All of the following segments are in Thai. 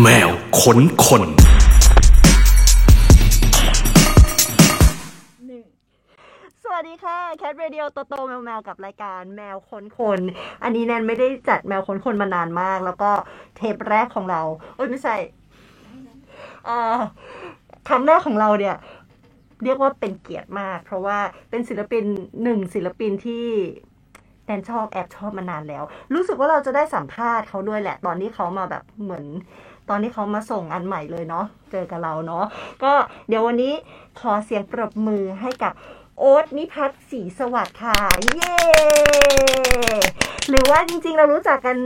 แมวคนคนหนึ่งสวัสดีค่ะ Cat Radio โตโตแมวแมวกับรายการแมวคนคนอันนี้แนนไม่ได้จัดแมวคนคนมานานมาก แล้วก็เทปแรกของเราโอ้ยไม่ใช่เอ่อครั้งแรกของเราเนี่ยเรียกว่าเป็นเกียรติมาก เพราะว่าเป็นศิลปินหนึ่งศิลปินที่แนนชอบแอบชอบมานานแล้ว รู้สึกว่าเราจะได้สัมภาษณ์เขาด้วยแหละ ตอนที่เขามาแบบเหมือน ตอนที่เขามาส่งอันใหม่เลยเนาะเจอกับเราเนาะก็เดี๋ยววันนี้ขอเสียงปรบมือให้กับโอ๊ตนิพัฒน์ศรีสวัสดิ์ค่ะ เย้หรือว่าจริงๆ เรารู้จักกัน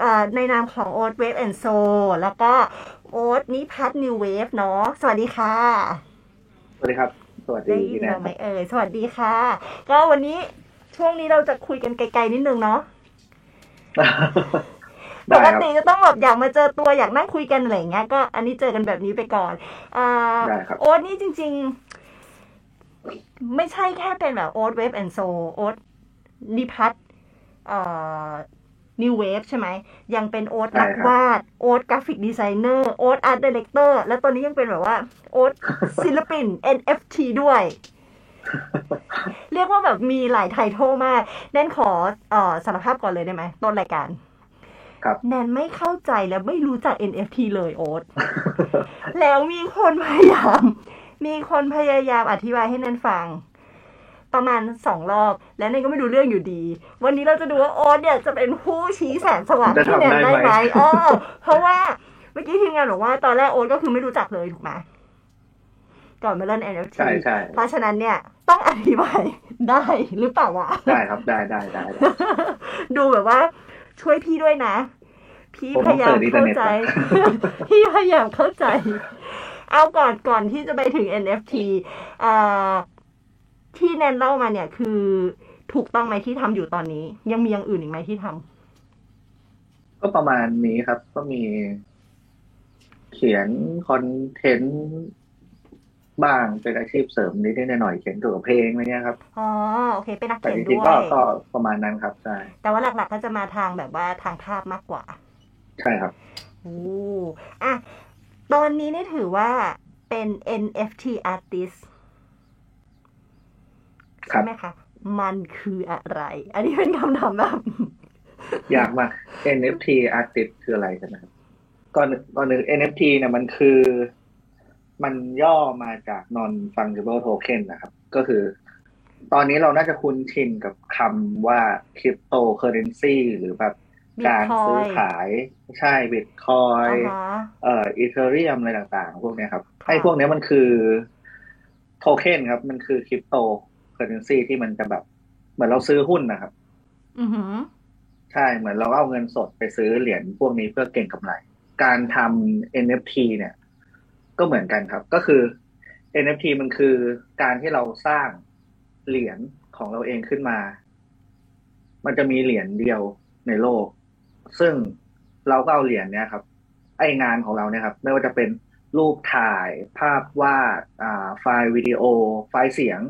เอ่อในนามของโอ๊ต Wave And So แล้วก็โอ๊ตนิพัฒน์ New Wave เนาะสวัสดีค่ะ สวัสดีครับสวัสดีได้ยินพี่แนนเราไหมเอ่ยสวัสดีค่ะ ก็วันนี้ช่วงนี้เราจะคุยกันไกลๆนิดนึงเนาะ ปกติได้ครับจะต้องแบบอยากมาเจอตัวอยากนั่งคุยกันอะไรอย่างเงี้ย ก็อันนี้เจอกันแบบนี้ไปก่อนอ่าได้ครับโอ๊ตนี่จริง ๆ ไม่ใช่แค่เป็นแบบโอ๊ต Wave And So โอ๊ตนิพัฒน์เอ่อ New Wave ใช่ไหม ยังเป็นโอ๊ตนักวาดใช่ครับ โอ๊ต graphic designer โอ๊ต art director แล้วตอนนี้ยังเป็นแบบว่า โอ๊ตศิลปิน NFT ด้วย เรียกว่าแบบมีหลายไททลมาก แนนขอเอ่อสารภาพก่อนเลยได้ไหมต้นรายการครับ แนนไม่เข้าใจและไม่รู้จัก NFT เลยโอ๊ตแล้วมีคนพยายาม มีคนพยายามอธิบายให้แนนฟัง ประมาณสองรอบ แล้วแนนก็ไม่รู้เรื่องอยู่ดี วันนี้เราจะดูว่าโอ๊ตเนี่ยจะเป็นผู้ชี้แสงสว่างจะที่แนนทำได้ได้ไหมไหมเออเพราะว่าเมื่อกี้ทีมงานบอกว่าตอนแรกโอ๊ตก็คือไม่รู้จักเลยถูกไหมก่อนมาเล่น NFT ใช่ใช่เพราะฉะนั้นเนี่ยต้องอธิบายได้หรือเปล่าวะ ได้ครับได้ได้ได้ได้ดูแบบว่า ช่วยพี่ด้วยนะ พี่ผมพต้องยายามเสิร์ชอินเทอร์เข้าเน็ตใจก่อนพี่พยายามเข้าใจ เอาก่อนก่อนที่จะไปถึง NFT อ่าที่แนนเล่ามาเนี่ยคือ ถูกต้องไหมที่ทำอยู่ตอนนี้ ยังมีอย่างอื่นอีกไหมที่ทำก็ประมาณนี้ครับ ก็มี เขียนคอนเทนต์ บ้างเป็นอาชีพเสริมนิดๆหน่อยๆเขียนเกี่ยวกับเพลงอะไรเงี้ยครับอ๋อโอเคเป็นนักแต่เขียนจริงด้ๆวก็ยก็ประมาณนั้นครับใช่แต่ว่าหลักๆก็จะมาทางแบบว่าทางภาพมากกว่า ใช่ครับโอ้อะตอนนี้นี่ถือว่าเป็น NFT artist ครัใช่บไหมคะมันคืออะไร อันนี้เป็นคำถามแบบอยากมา NFT artist คืออะไรกันนะครับก่อนก่อนหนึ่ง NFT เนี่ยมันคือ มันย่อมาจาก non fungible token นะครับ ก็คือ ตอนนี้เราน่าจะคุ้นชินกับคำว่า cryptocurrency หรือแบบการซื้อ Bitcoin ขายใช่ Bitcoin อ่าฮะเอ่ออีเทเรียมอะไรต่างๆ พวกเนี้ยครับค่ะไอ้พวกเนี้ยมันคือโทเค็นครับ มันคือคริปโตเคอเรนซีที่มันจะแบบ เหมือนเราซื้อหุ้นนะครับอือหือใช่เหมือนเราเอาเงินสดไปซื้อเหรียญพวกนี้เพื่อเก่งกำไร การทำ NFT เนี่ย ก็เหมือนกันครับ ก็คือ NFT มันคือการที่เราสร้างเหรียญของเราเองขึ้นมา มันจะมีเหรียญเดียวในโลก ซึ่งเราก็เอาเหรียญเนี่ยครับ ไองานของเราเนี่ยครับ ไม่ว่าจะเป็นรูปถ่ายภาพวาดอ่าไฟล์วิดีโอ ไฟล์เสียง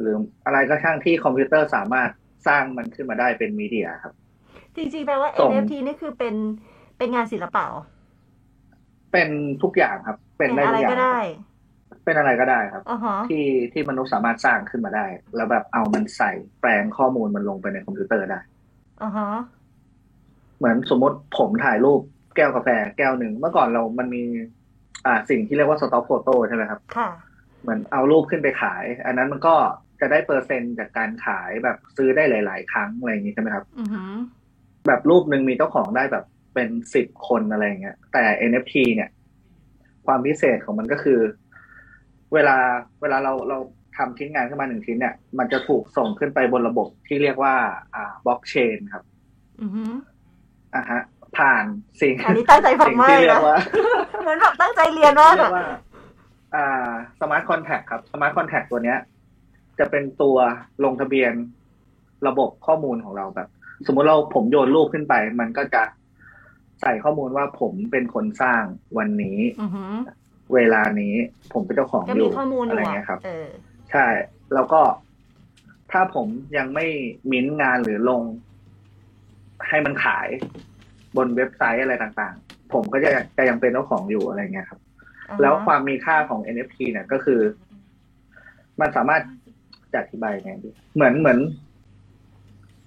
หรืออะไรก็ช่างที่คอมพิวเตอร์สามารถสร้างมันขึ้นมาได้เป็น media ครับ จริงๆแปลว่าส่ง NFT นี่คือเป็นเป็นงานศิลปะ เหรอเป็นทุกอย่างครับ เป็นได้ทุกอย่างอะไรก็ได้ เป็นอะไรก็ได้ครับอ่าฮะที่ที่มนุษย์สามารถสร้างขึ้นมาได้ แล้วแบบเอามันใส่แปลงข้อมูลมันลงไปในคอมพิวเตอร์ได้อ่าฮะเหมือนสมมติผมถ่ายรูปแก้วกาแฟแก้วหนึ่งเมื่อก่อนเรามันมี อ่าสิ่งที่เรียกว่าสต็อกโฟโต้ใช่ไหมครับค่ะเหมือนเอารูปขึ้นไปขาย อันนั้นมันก็จะได้เปอร์เซ็นต์จากการขายแบบซื้อได้หลาย ๆ ครั้งอะไรอย่างนี้ใช่ไหมครับอือหือแบบรูปหนึ่งมีเจ้าของได้แบบ เป็นสิบคนอะไรอย่างเงี้ย แต่ NFT เนี่ย ความพิเศษของมันก็คือ เวลาเวลาเราเราทำชิ้นงานขึ้นมาหนึ่งชิ้นเนี่ย มันจะถูกส่งขึ้นไปบนระบบที่เรียกว่า อ่าบล็อกเชนครับ อือหืออะฮะ ผ่านสิ่งอันนี้ตั้งใจฟังสิ่งมากที่เลยเรียนะกว่าเหมือนแบบตั้งใจเรียนมากเรียอะกว่าอ่าสมาร์ทคอนแทคครับสมาร์ทคอนแทคตัวเนี้ย จะเป็นตัวลงทะเบียนระบบข้อมูลของเราแบบ สมมุติเราผมโยนรูปขึ้นไป มันก็จะ ใส่ข้อมูลว่าผมเป็นคนสร้างวันนี้อือหือเวลานี้ผมเป็นเจ้าของก็อมียู่ข้อมูลออะไรยู่เงี้ยครับเออใช่ แล้วก็ถ้าผมยังไม่มิ้นท์งานหรือลง ให้มันขายบนเว็บไซต์อะไรต่างๆ ผมก็จะจะยังเป็นเจ้าของอยู่อะไรเงี้ยครับอ่าฮะแล้วความมีค่าของ NFT เนี่ยก็คือ มันสามารถจะอธิบายยังไงดีเหมือนเหมือน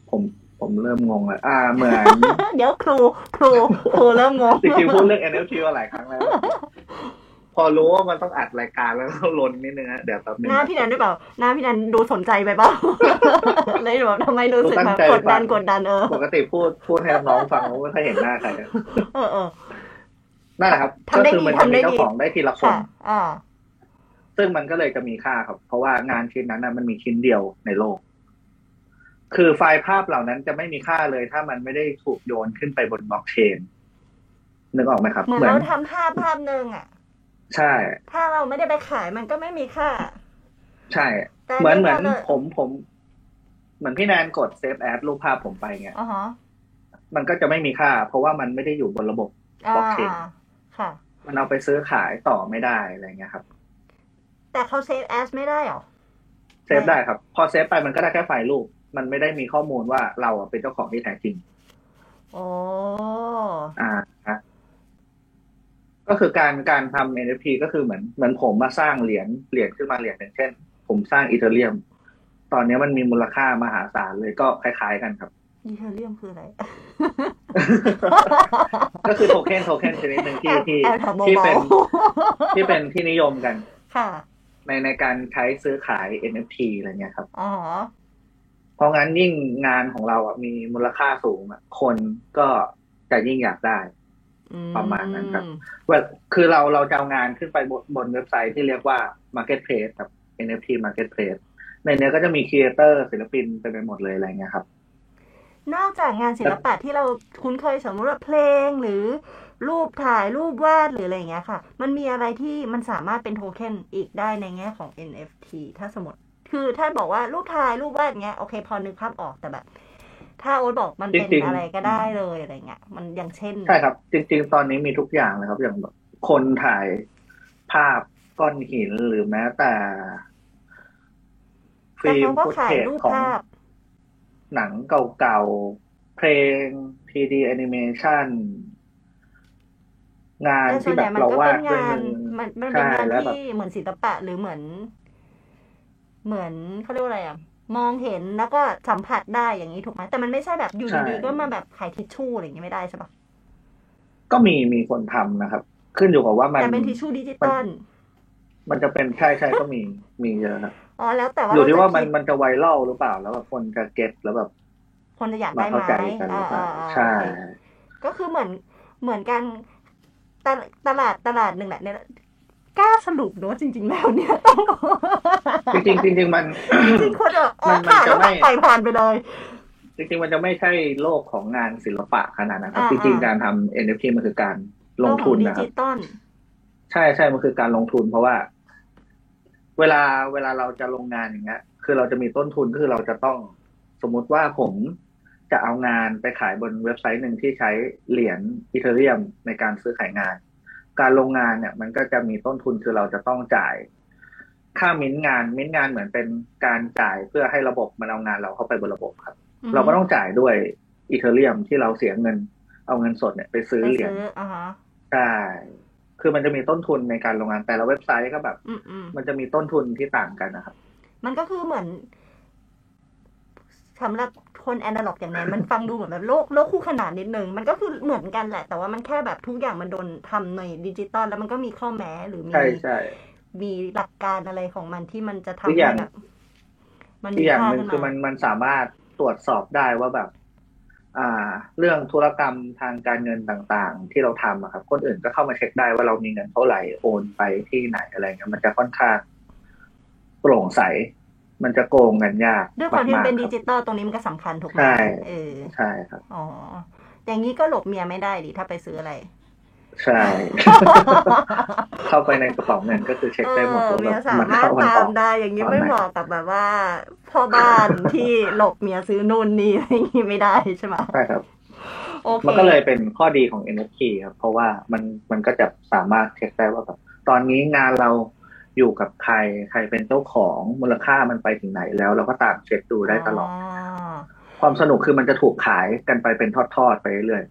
ผม ผมเริ่มงงแล้วอ่าเหมือน เดี๋ยวครูครูครูเริ่มงงจริงๆพูดเรื่อง NFT มาหลายครั้งแล้ว พอรู้ว่ามันต้องอัดรายการแล้วต้องลนนิดนึงฮะเดี๋ยวแป๊บนึงหน้าพี่นันด้วยเปล่าหน้าพี่นันดูสนใจไปเปล่าเลยแบบทำไมรู้สึกแบบกดดันกดดันเออปกติพูดพูดให้น้องๆฟังไม่ค่อยเห็นหน้าใครอะเออเออนั่นแหละครับทำได้ก็คืดีมันทำจะได้มีดีเจ้าของได้ทีละคนค่ะอ่าซึ่งมันก็เลยจะมีค่าครับ เพราะว่างานชิ้นนั้นนะมันมีชิ้นเดียวในโลก คือไฟล์ภาพเหล่านั้นจะไม่มีค่าเลย ถ้ามันไม่ได้ถูกโยนขึ้นไปบนบล็อกเชนนึกออกไหมครับเหมือนเราทำภาพภาพหนึ่งอะ ใช่ ถ้าเราไม่ได้ไปขายมันก็ไม่มีค่า ใช่แต่เหมือนเหมือนราลยผมผมเหมือนพี่แนนกด save as รูปภาพผมไปเงี้ยอ๋อฮะมันก็จะไม่มีค่า เพราะว่ามันไม่ได้อยู่บนระบบอ่าบล็อกเชนอ่าค่ะมันเอาไปซื้อขายต่อไม่ได้อะไรเงี้ยครับ แต่เขา save as ไม่ได้หรอ save ได้ครับ พอ save ไปมันก็ได้แค่ไฟล์รูป มันไม่ได้มีข้อมูลว่าเราอะเป็นเจ้าของที่แท้จริงโอ้อ่าฮะก็คือการการทำ NFT ก็คือเหมือนเหมือนผมมาสร้างเหรียญเหรียญขึ้นมาเหรียญหนึ่งเช่น ผมสร้างอีเทเรียม ตอนนี้มันมีมูลค่ามหาศาลเลยก็คล้าย ๆ กันครับอีเทเรียมคืออะไร ก็คือโทเค็นโทเค็นชนิดหนึ่งที่ที่แอบถามที่เบาเป็นๆที่เป็นที่นิยมกัน ค่ะ ในในการใช้ซื้อขาย NFT อะไรเงี้ยครับ อ๋อเพ ราะงั้นยิ่งงานของเราอะมีมูลค่าสูงอะคนก็จะยิ่งอยากได้อืประมาณนั้นครับเวลคือเราเราจะเอางานขึ้นไปบนบนเว็บไซต์ที่เรียกว่า Marketplace ครับ NFT Marketplace ในเนี้ยก็จะมีครีเอเตอร์ศิลปินเต็มไปหมดเลยอะไรเงี้ยครับ นอกจากงานศิลปะที่เราคุ้นเคยสมมติว่าเพลงหรือรูปถ่ายรูปวาดหรืออะไรอย่างเงี้ยค่ะ มันมีอะไรที่มันสามารถเป็นโทเค็นอีกได้ในแง่ของ NFT ถ้าสมมติ คือถ้าบอกว่ารูปถ่ายรูปวาดเงี้ยโอเคพอนึกภาพออกแต่แบบ ถ้าโอ๊ตบอกมันเป็นจริงๆอะไรก็ได้เลยอะไรเงี้ยมันอย่างเช่นใช่ครับ จริง ๆ ตอนนี้มีทุกอย่างเลยครับ อย่างแบบคนถ่ายภาพก้อนหินหรือแม้แต่แต่ฟิล์มเขาก็ฟุตขายเทจรูปของภาพหนังเก่าๆ เพลง 3D animation งานแต่ส่ที่วนแบใหญ่บมันเราก็วาเป็ดนด้วยงานมือมันมันเป็นใช่งานแล้วแบบที่เหมือนศิลปะหรือเหมือน เหมือนเขาเรียกว่าอะไรอะมองเห็นแล้วก็สัมผัสได้อย่างนี้ถูกไหมแต่มันไม่ใช่แบบอยู่ใช่ดีๆก็มาแบบขายทิชชู่อะไรอย่างนี้ไม่ได้ใช่ปะก็มีมีคนทำนะครับ ขึ้นอยู่กับว่ามันแต่เป็นทิชชู่ดิจิตอลมันจะเป็นใช่ใช่ก็มีมีเยอะครับอ๋อแล้วแต่ว่าอยู่ที่ว่ามันเรจะคิดมันจะไวรัลหรือเปล่า แล้วแบบคนจะเก็ตแล้วแบบ คนจะอยากมาได้ไหมเข้าใจกันหรือเปล่าอ่าๆๆใช่โอเคก็คือเหมือนเหมือนกันตลตลาดตลาดหนึ่งแหละเนี่ย กล้าสรุปเนอะจริง ๆ แล้วเนี่ยต้องจริงๆจริงๆมันจริงๆคนจะอ๋อมันมันผ่านจะแล้วไม่ปล่อยผ่านไปเลย จริงๆมันจะไม่ใช่โลกของงานศิลปะขนาดนั้นครับอ่าจริงอ่าๆการทำ NFT มันคือการลงทุนโลกของนะคดิรับจิตอลใช่ใช่มันคือการลงทุน เพราะว่า เวลาเวลาเราจะลงงานอย่างเงี้ย คือเราจะมีต้นทุนก็คือเราจะต้องสมมุติว่าผมจะเอางานไปขายบนเว็บไซต์หนึ่งที่ใช้เหรียญอีเทเรียมในการซื้อขายงาน การลงงานเนี่ย มันก็จะมีต้นทุนคือเราจะต้องจ่ายค่ามิ้นท์งานมิ้นท์งานเหมือนเป็นการจ่ายเพื่อให้ระบบมันเอางานเราเข้าไปบนระบบครับอืมเราก็ต้องจ่ายด้วยอีเทเรียมที่เราเสียเงิน เอาเงินสดเนี่ยไปซื้อไปเหรียญซื้ออ่าฮะใช่คือมันจะมีต้นทุนในการลงงานแต่ละเว็บไซต์ก็แบบอืมอืมมันจะมีต้นทุนที่ต่างกันนะครับ มันก็คือเหมือนสำหรับ คนแอนาล็อกอย่างนั้นมันฟังดูเหมือนแบบโลกโลกคู่ขนานนิดนึง มันก็คือเหมือนกันแหละ แต่ว่ามันแค่แบบทุกอย่างมันโดนทำในดิจิตอลแล้วมันก็มีข้อแม้หรือมีใช่ใช่มีหลักการอะไรของมันที่มันจะทำอีกอย่างให้แบบมันอีมีกอย่างค่าหนึ่งขึ้นคือมามันมันสามารถตรวจสอบได้ว่าแบบ อ่า เรื่องธุรกรรมทางการเงินต่างๆ ที่เราทำอะครับ คนอื่นก็เข้ามาเช็คได้ว่าเรามีเงินเท่าไหร่โอนไปที่ไหนอะไรเงี้ยมันจะค่อนข้างโปร่งใส มันจะโกงกันยากด้วยความที่มันกๆเป็นคดิรับจิตอลตรงนี้มันก็สำคัญถูกไหมใช่เออใช่ครับอ๋ออย่างนี้ก็หลบเมียไม่ได้ดิถ้าไปซื้ออะไร ใช่ เข้าไปในกระเป๋าเงินก็คือเช็คได้หมดเออว่าเมีแบยบสามันมารถเข้ามันตาอมอกได้ อย่างนี้ตอนไม่ไหนเหมาะกับแบบว่าพ่อบ้านที่หลบเมียซื้อนู่นนี่อะไรอย่างนี้ไม่ได้ใช่ไหมใช่ครับโอเคมันก็เลยเป็นข้อดีของ NFT ครับ เพราะว่ามันมันก็จะสามารถเช็คได้ว่าแบบตอนนี้งานเรา อยู่กับใครใครเป็นเจ้าของมูลค่ามันไปถึงไหนแล้ว เราก็ตามเช็คดูได้ตลอด ความสนุกคือมันจะถูกขายกันไปเป็นทอดๆไปเรื่อย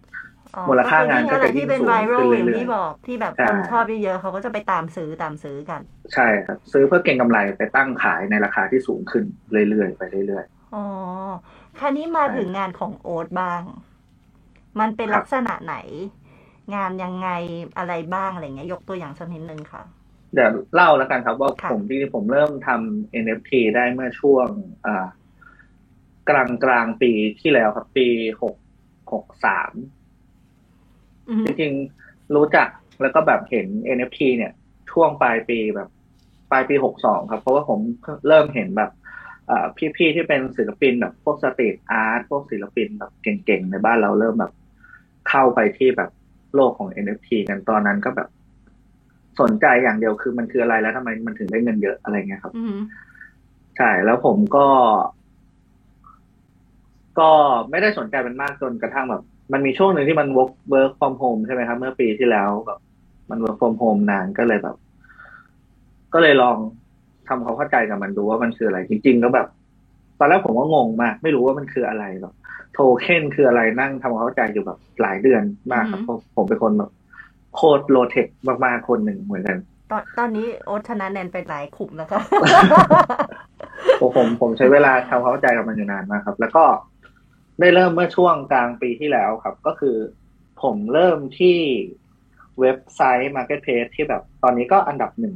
อ๋อมูลค่างานก็จะที่ยิ่งเป็นสูงไวรัขึ้ลนอย่างเรื่อยที่บอกที่แบบใช่คนชอบเยอะๆเขาก็จะไปตามซื้อตามซื้อกันๆใช่ครับ ซื้อเพื่อเก็งกำไรไปตั้งขายในราคาที่สูงขึ้นเรื่อยๆไปเรื่อยอ๋อคราวนี้มาถึงงานของโอ๊ตบ้าง มันเป็นครับลักษณะไหน งานยังไงอะไรบ้างอะไรเงี้ยยกตัวอย่างสักนิดนึงค่ะๆ เดี๋ยวเล่าแล้วกันครับ ว่าค่ะผมที่ผมเริ่มทำ NFT ได้เมื่อช่วงอ่ากลางกลางๆปีที่แล้วครับ ปีหกหกสามอืมจริงๆรู้จักแล้วก็แบบเห็น NFT เนี่ย ช่วงปลายปีแบบปลายปีหกสองครับ เพราะว่าผมเริ่มเห็นแบบเอ่อพี่ๆที่เป็นศิลปินแบบพวกสตรีทอาร์ตพวกศิลปินแบบเก่งๆ ในบ้านเราเริ่มแบบเข้าไปที่แบบโลกของ NFT กันตอนนั้นก็แบบ สนใจอย่างเดียวคือมันคืออะไรแล้วทำไมมันถึงได้เงินเยอะอะไรเงี้ยครับอืมใช่แล้วผมก็ ก็ไม่ได้สนใจมันมากจนกระทั่งแบบ มันมีช่วงหนึ่งที่มัน work work from home ใช่ไหมครับ เมื่อปีที่แล้วแบบ มัน work from home นานก็เลยแบบ ก็เลยลองทำความเข้าใจกับมันดูว่ามันคืออะไร จริง ๆ ก็แบบ ตอนแรกผมก็งงมาก ไม่รู้ว่ามันคืออะไรแบบโทเค็นคืออะไรนั่งทำความเข้าใจอยู่แบบหลายเดือนมากครับเพราะผมเป็นคนแบบ โคตรโลเทคมากๆคนหนึ่งเหมือนกัน ตอนตอนนี้โอ๊ตชนะแนนไปหลายขุมแล้วค่ะผมผมผมใช้เวลาทำความเข้าใจกับมันอยู่นานมากครับ แล้วก็ได้เริ่มเมื่อช่วงกลางปีที่แล้วครับ ก็คือผมเริ่มที่เว็บไซต์ Marketplace ที่แบบตอนนี้ก็อันดับหนึ่ง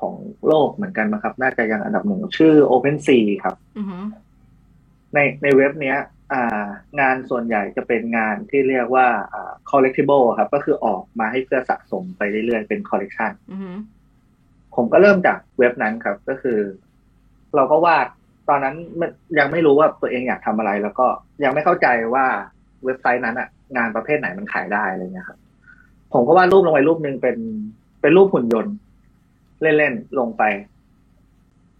ของโลกเหมือนกันนะครับ น่าจะยังอันดับหนึ่งชื่อ OpenSea ครับอือหือในในเว็บเนี้ย อ่างานส่วนใหญ่จะเป็นงานที่เรียกว่าอ่า collectible ครับ ก็คือออกมาให้เพื่อสะสมไปเรื่อยๆ เป็น collection อือหือผมก็เริ่มจากเว็บนั้นครับ ก็คือ เราก็วาดตอนนั้นมันยังไม่รู้ว่าตัวเองอยากทำอะไร แล้วก็ยังไม่เข้าใจว่าเว็บไซต์นั้นอะงานประเภทไหนมันขายได้อะไรเงี้ยครับ ผมก็วาดรูปลงไปรูปหนึ่งเป็นเป็นรูปหุ่นยนต์ เล่นๆลงไป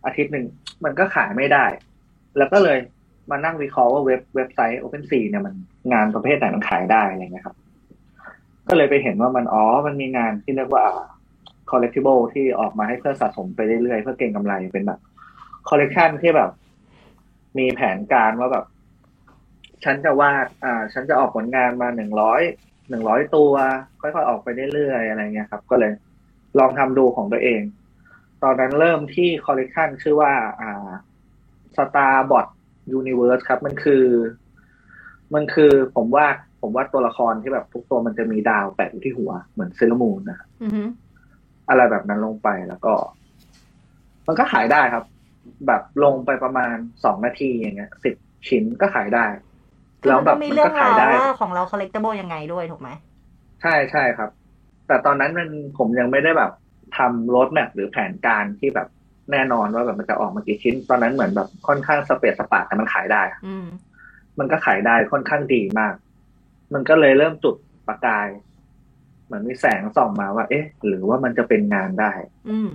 อาทิตย์หนึ่งมันก็ขายไม่ได้ แล้วก็เลย มานั่งวิเคราะห์ว่าเว็บเว็บไซต์ OpenSea เนี่ยมันงานประเภทไหนมันขายได้อะไรเงี้ยครับ ก็เลยไปเห็นว่ามันอ๋อมันมีงานที่เรียกว่า collectible ที่ออกมาให้เพื่อสะสมไปเรื่อยๆ เพื่อเก็งกำไรเป็นแบบ collection ที่แบบ มีแผนการว่าแบบ ฉันจะวาด อ่า ฉันจะออกผลงานมาหนึ่งร้อยหนึ่งร้อยตัว ค่อยๆออกไปเรื่อยๆอะไรเงี้ยครับ ก็เลยลองทำดูของตัวเอง ตอนนั้นเริ่มที่ collection ชื่อว่า อ่า Starbot Starbot Universe ครับ มันคือ มันคือผมวาดผมวาดตัวละครที่แบบทุกตัวมันจะมีดาวแปะอยู่ที่หัวเหมือน Sailor Moon นะครับอือหืออะไรแบบนั้นลงไปแล้วก็ มันก็ขายได้ครับ แบบลงไปประมาณสองนาทีอย่างเงี้ยสิบชิ้นก็ขายได้ แล้วแบบมันมีมันเรื่อก็งขายราวได้ว่าของเรา collectible ยังไงด้วยถูกไหมใช่ใช่ครับ แต่ตอนนั้นมันผมยังไม่ได้แบบทำรถแมพหรือแผนการที่แบบ แน่นอนว่าแบบมันจะออกมากี่ชิ้น ตอนนั้นเหมือนแบบค่อนข้างสเปซสปาแต่มันขายได้อืมมันก็ขายได้ค่อนข้างดีมาก มันก็เลยเริ่มจุดประกายเหมือนมีแสงส่องมาว่า เอ๊ะ หรือว่ามันจะเป็นงานได้ อืม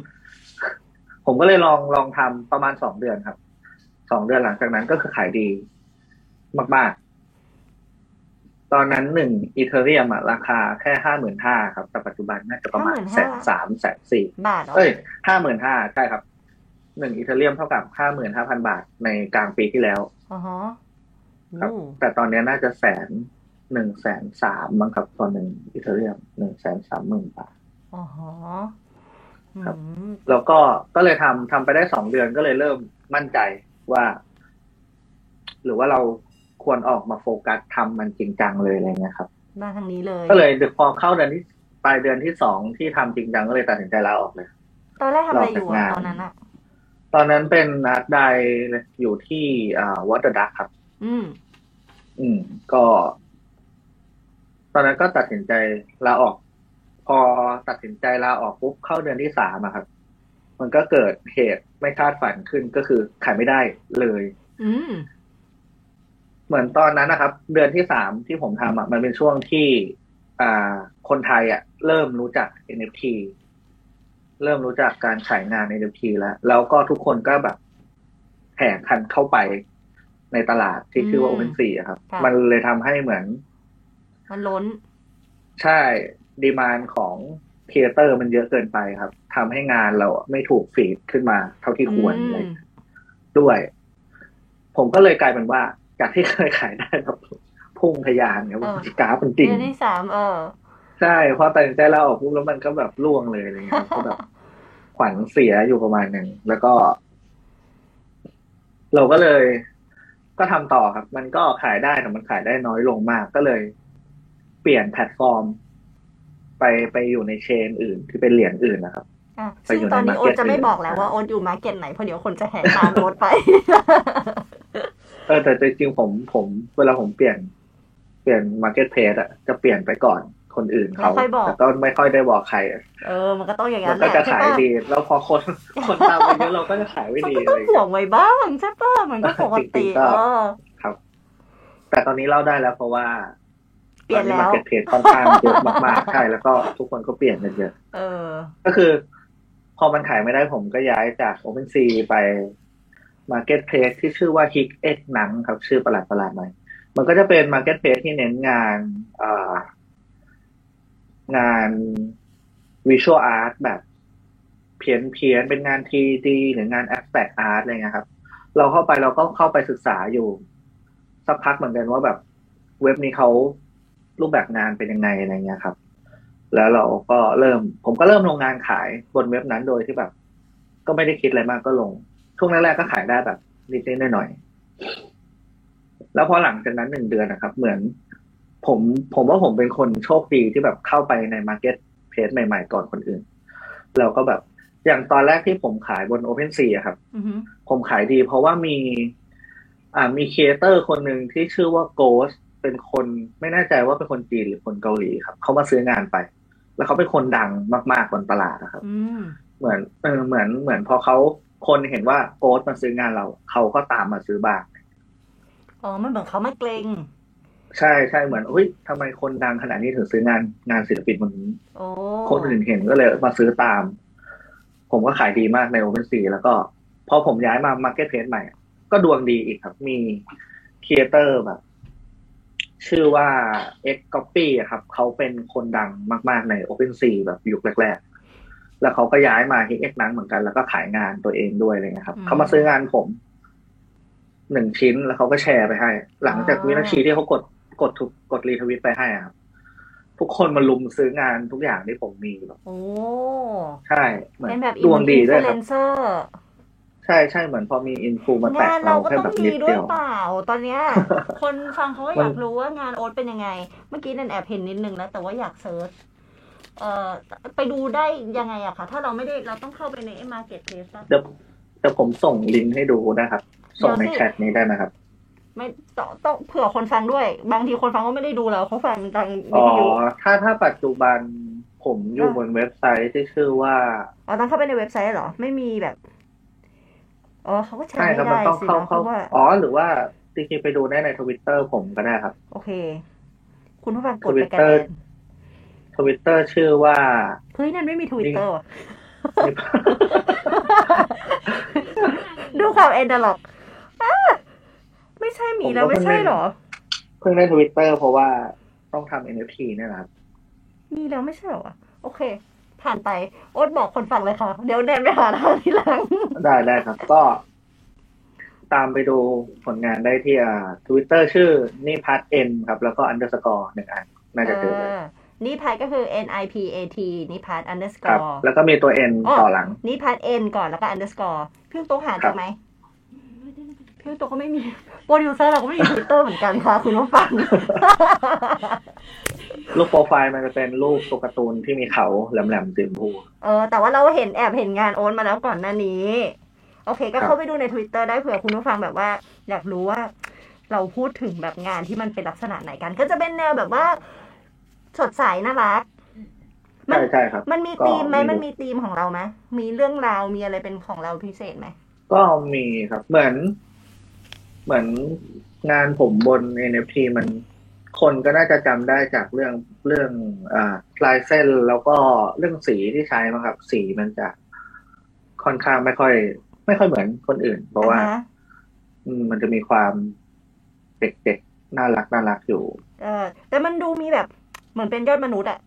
ผมก็เลยลองลองทำประมาณสองเดือนครับสองเดือนหลังจากนั้นก็คือขายดี มาก ๆ ตอนนั้นหนึ่งอีเทเรียมอะราคาแค่ห้าหมื่นห้าครับ แต่ปัจจุบันน่าจะประมาณแสนสามแสนสี่บาทเหรอเอ้ยห้าหมื่นห้าใช่ครับ หนึ่งอีเทเรียมเท่ากับห้าหมื่นห้าพันบาทในกลางปีที่แล้วอ๋อฮะครับอู้แต่ตอนนี้น่าจะแสนหนึ่งแสนสามมั้งครับตอนหนึ่งอีเทเรียมหนึ่งแสนสามหมื่นบาทอ๋อฮะครับอืมแล้วก็ก็เลยทำทำไปได้สองเดือนก็เลยเริ่มมั่นใจว่า หรือว่าเราควรออกมาโฟกัสทำมันจริงจังเลยอะไรเงี้ยครับมาทางนี้เลย ก็เลยพอเข้าเดือนที่ปลายเดือนที่สองที่ทำจริงจังก็เลยตัดสินใจลาออกเลย ตอนแรกทำอะไรอยู่รอแต่อะงานตอนนั้นอะ ตอนนั้นเป็นอาร์ตไดอยู่ที่อ่าวัตดักครับ อืม อืม ก็ ตอนนั้นก็ตัดสินใจลาออก พอตัดสินใจลาออกปุ๊บเข้าเดือนที่สามอะครับ มันก็เกิดเหตุไม่คาดฝันขึ้นก็คือขายไม่ได้เลย อืม เหมือนตอนนั้นนะครับ เดือนที่สามที่ผมทำอะมันเป็นช่วงที่ อ่า คนไทยอะเริ่มรู้จัก NFT เริ่มรู้จักการขายงาน NFT แล้ว แล้วก็ทุกคนก็แบบแห่คันเข้าไปในตลาดที่ชื่อว่าอืม OpenSea อะครับค่ะมันเลยทำให้เหมือน มันล้น ใช่ดีมานของครีเอเตอร์มันเยอะเกินไปครับทำให้งานเราไม่ถูกฟีดขึ้นมา เท่าที่ควรอืมเลยด้วย ผมก็เลยกลายเป็นว่า จากที่เคยขายได้แบบพุ่งทะยานเนี่ยเออว่ากราฟมันจริงเดือนที่สามเออ ใช่พอตัดสินใจลาออกปุ๊บแล้วมันก็แบบล่วงเลยอะไรเงี้ยครับก็แบบขวัญเสียอยู่ประมาณหนึ่งแล้วก็ เราก็เลย ก็ทำต่อครับ มันก็ขายได้แต่มันขายได้น้อยลงมาก ก็เลย เปลี่ยนแพลตฟอร์ม ไปไปอยู่ใน chain อื่น ที่เป็นเหรียญอื่นนะครับอะไปซึ่งอยู่ในตอนนี้ market โอ๊ตจะไม่อื่นบอกแล้วว่าโอ๊ตอยู่ market ไหนเพราะเดี๋ยวคนจะแห่ตามโอ๊ตไปเออแต่จริงๆผมผม เวลาผมเปลี่ยน เปลี่ยน marketplace อะจะเปลี่ยนไปก่อน คนอื่นเขาไม่ค่อยบอกแต่ก็ไม่ค่อยได้บอกใครอะเออ มันก็ต้องอย่างมันั้นนแหก็ละจะใช่ขายปะดี แล้วพอคนคนตามไปเยอะเราก็จะขายไม่มันดีก็เลต้องยห่วงไว้บ้างใช่ปะมันก็ปกติจริงๆก็เออครับ แต่ตอนนี้เล่าได้แล้วเพราะว่าเปลี่ยนแล้ว marketplace ค่อนข้างเยอะมากๆใช่แล้วก็ทุกคนก็เปลี่ยนกันเยอะเออ ก็คือ พอมันขายไม่ได้ผมก็ย้ายจาก OpenSea ไป Marketplace ที่ชื่อว่า Hik X หนังครับชื่อประหลาดประหลาดๆหน่อยมันก็จะเป็น Marketplace ที่เน้นงาน งาน Visual Art แบบเพี้ยนเพียนเป็นงาน 3D หรืองาน Abstract Art อะไรเงี้ยครับ เราเข้าไปเราก็เข้าไปศึกษาอยู่ สักพักเหมือนกันว่าแบบเว็บนี้เขารูปแบบงานเป็นยังไงอะไรเงี้ยครับ แล้วเราก็เริ่ม ผมก็เริ่มลงงานขายบนเว็บนั้นโดยที่แบบ ก็ไม่ได้คิดอะไรมากก็ลง ช่วงแรกๆก็ขายได้แบบนิดๆหน่อยๆแล้วพอหลังจากนั้นหนึ่งเดือนนะครับ เหมือน ผมผมว่าผมเป็นคนโชคดีที่แบบเข้าไปใน marketplace ใหม่ ๆ ก่อนคนอื่นแล้วก็แบบอย่างตอนแรกที่ผมขายบน OpenSea อะครับอือหือผมขายดีเพราะว่ามี อ่ามี creator คนหนึ่งที่ชื่อว่าโกสเป็นคนไม่แน่ใจว่าเป็นคนจีนหรือคนเกาหลีครับ เขามาซื้องานไป แล้วเขาเป็นคนดังมากๆบนตลาดนะครับอืมเหมือนเออเหมือนเหมือนพอเขาคนเห็นว่าโกสมาซื้องานเรา เขาก็ตามมาซื้อบ้างอ๋อมันเหมือนเขามาเกรง ใช่ใช่เหมือนอุ้ยทำไมคนดังขนาดนี้ถึงซื้องานงานศิลปินคนนี้โอ้คนอื่นเห็นก็เลยมาซื้อตาม ผมก็ขายดีมากใน OpenSea แล้วก็พอผมย้ายมา Marketplace ใหม่ ก็ดวงดีอีกครับ มีครีเอเตอร์แบบชื่อว่า XCOPY อะครับ เขาเป็นคนดังมาก ๆ ใน OpenSea แบบยุคแรก ๆ แล้วเขาก็ย้ายมาที่ X นั้นเหมือนกัน แล้วก็ขายงานตัวเองด้วยอะไรเงี้ยครับ เขามาซื้องานผมหนึ่งชิ้นแล้วเขาก็แชร์ไปให้ หลังจากวินาทีที่เขากด กดถูกกด retweet ไปให้อะครับทุกคนมาลุมซื้องานทุกอย่างที่ผมมีแบบโอ้ใช่เหมือนเป็นแบบดวงดีด้วยอินฟคลูรับเอนเซอร์ใช่ใช่เหมือนพอมี influ มาแตะงานเราเราก็แค่ต้อแบงบมีนิดด้วเดียยวเปล่า ตอนเนี้ยคนฟังเขาก็มันอยากรู้ว่างานโอ๊ตเป็นยังไง เมื่อกี้นันแอบเห็นนิดนึงแล้วแต่ว่าอยาก search เอ่อไปดูได้ยังไงอะคะถ้าเราไม่ได้เราต้องเข้าไปใน marketplace เดี๋ยวเดี๋ยวผมส่งลิงก์ให้ดูนะครับ ส่งในเดี๋ยวสิแชทนี้ได้ไหมครับ ไม่ต้องต้องเผื่อคนฟังด้วย บางทีคนฟังก็ไม่ได้ดูแล้วเขาฟังทางวิอ๋อทยุถ้าถ้าปัจจุบันผมอยู่อะบนเว็บไซต์ที่ชื่อว่า อ๋อต้องเข้าไปในเว็บไซต์เหรอ ไม่มีแบบ อ๋อเขาก็แชร์ใช่ไม่ครับมันได้ต้องสิเข้านะเพเข้า ราะว่า อ๋อ หรือว่าจริงๆไปดูได้ในทวิตเตอร์ผมก็ได้ครับ โอเค คุณผู้ฟังกดไปกัน Twitter แนทวิตเตอร์ชื่อว่า เฮ้ย นั่นไม่มีทวิตเตอร์ว่ะดูความเอ็นดล็อก ไม่ใช่มีแล้วไม่ใช่เหรอ เพิ่งได้ทวิตเตอร์เพราะว่าต้องทำ NFT เนี่ยนะครับมีแล้วไม่ใช่เหรอวะโอเค ผ่านไป โอ๊ตบอกคนฟังเลยค่ะ เดี๋ยวแนนไปหาทางทีหลัง ได้ได้ครับ ก็ ตามไปดูผลงานได้ที่อ่าทวิตเตอร์ชื่อนิพัท N ครับ แล้วก็ underscore หนึ่งอันน่าจะเจอเลยเออนิพัทก็คือ N I P A T นิพัทครับ underscore แล้วก็มีตัว N อ๋อต่อหลังนิพัท N ก่อนแล้วก็ underscore พี่ตุ๊กหาคเจรัอบไหม พี่ตุ๊กก็ไม่มีโปรดิวเซอร์เราก็ไม่มีทวิตเตอร์เหมือนกันค่ะคุณผู้ฟังรูปโปรไฟล์มันจะเป็นรูปตัวการ์ตูนที่มีเขาแหลมๆสีชมพูเออแต่ว่าเราเห็นแอบเห็นงานโอนมาแล้วก่อนหน้านี้ โอเค ก็ครับเข้าไปดูใน Twitter ได้เผื่อคุณผู้ฟังแบบว่า อยากรู้ว่า เราพูดถึงแบบงานที่มันเป็นลักษณะไหนกัน ก็จะเป็นแนวแบบว่า สดใสน่ารักมัใช่ใช่ครับ มันมีก็ธีมไหมมีมันมีธีมของเราไหมมีเรื่องราวมีอะไรเป็นของเราพิเศษไหมก็มีครับ เหมือน เหมือนงานผมบน NFT มันคนก็น่าจะจำได้จากเรื่องเรื่องอ่าลายเส้นแล้วก็เรื่องสีที่ใช้มั้งครับ สีมันจะค่อนข้างไม่ค่อย ไม่ค่อยเหมือนคนอื่น เพราะว่าอ่ฮอืมมันจะมีความเด็กๆน่ารักน่ารักอยู่ เออ แต่มันดูมีแบบ เหมือนเป็นยอดมนุษย์อะ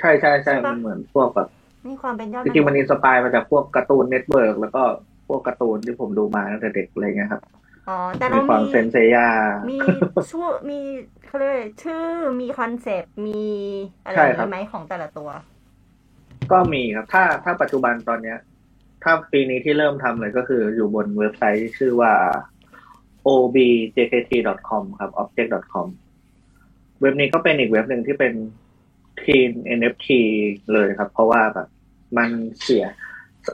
ใช่ใช่ใช่ใช่ปะมันเหมือนพวกแบบมีความเป็นยอดจมนุษย์ริงๆมัน in spire มาจากพวก Cartoon Network แล้วก็พวกการ์ตูนที่ผมดูมาตั้งแต่เด็กอะไรเงี้ยครับ อ๋อแต่มีเราความมีเซนเซยามีชื่อมีเขาเรียกอะไรชื่อมีคอนเซปต์มีอะไรใช่อย่างครับนี้ไหมของแต่ละตัว ก็มีครับ ถ้าถ้าปัจจุบันตอนเนี้ย ถ้าปีนี้ที่เริ่มทำเลยก็คืออยู่บนเว็บไซต์ชื่อว่า objkt.com ครับ object.com เว็บนี้ก็เป็นอีกเว็บหนึ่งที่เป็นทีม NFT เลยครับ เพราะว่าแบบมันเสีย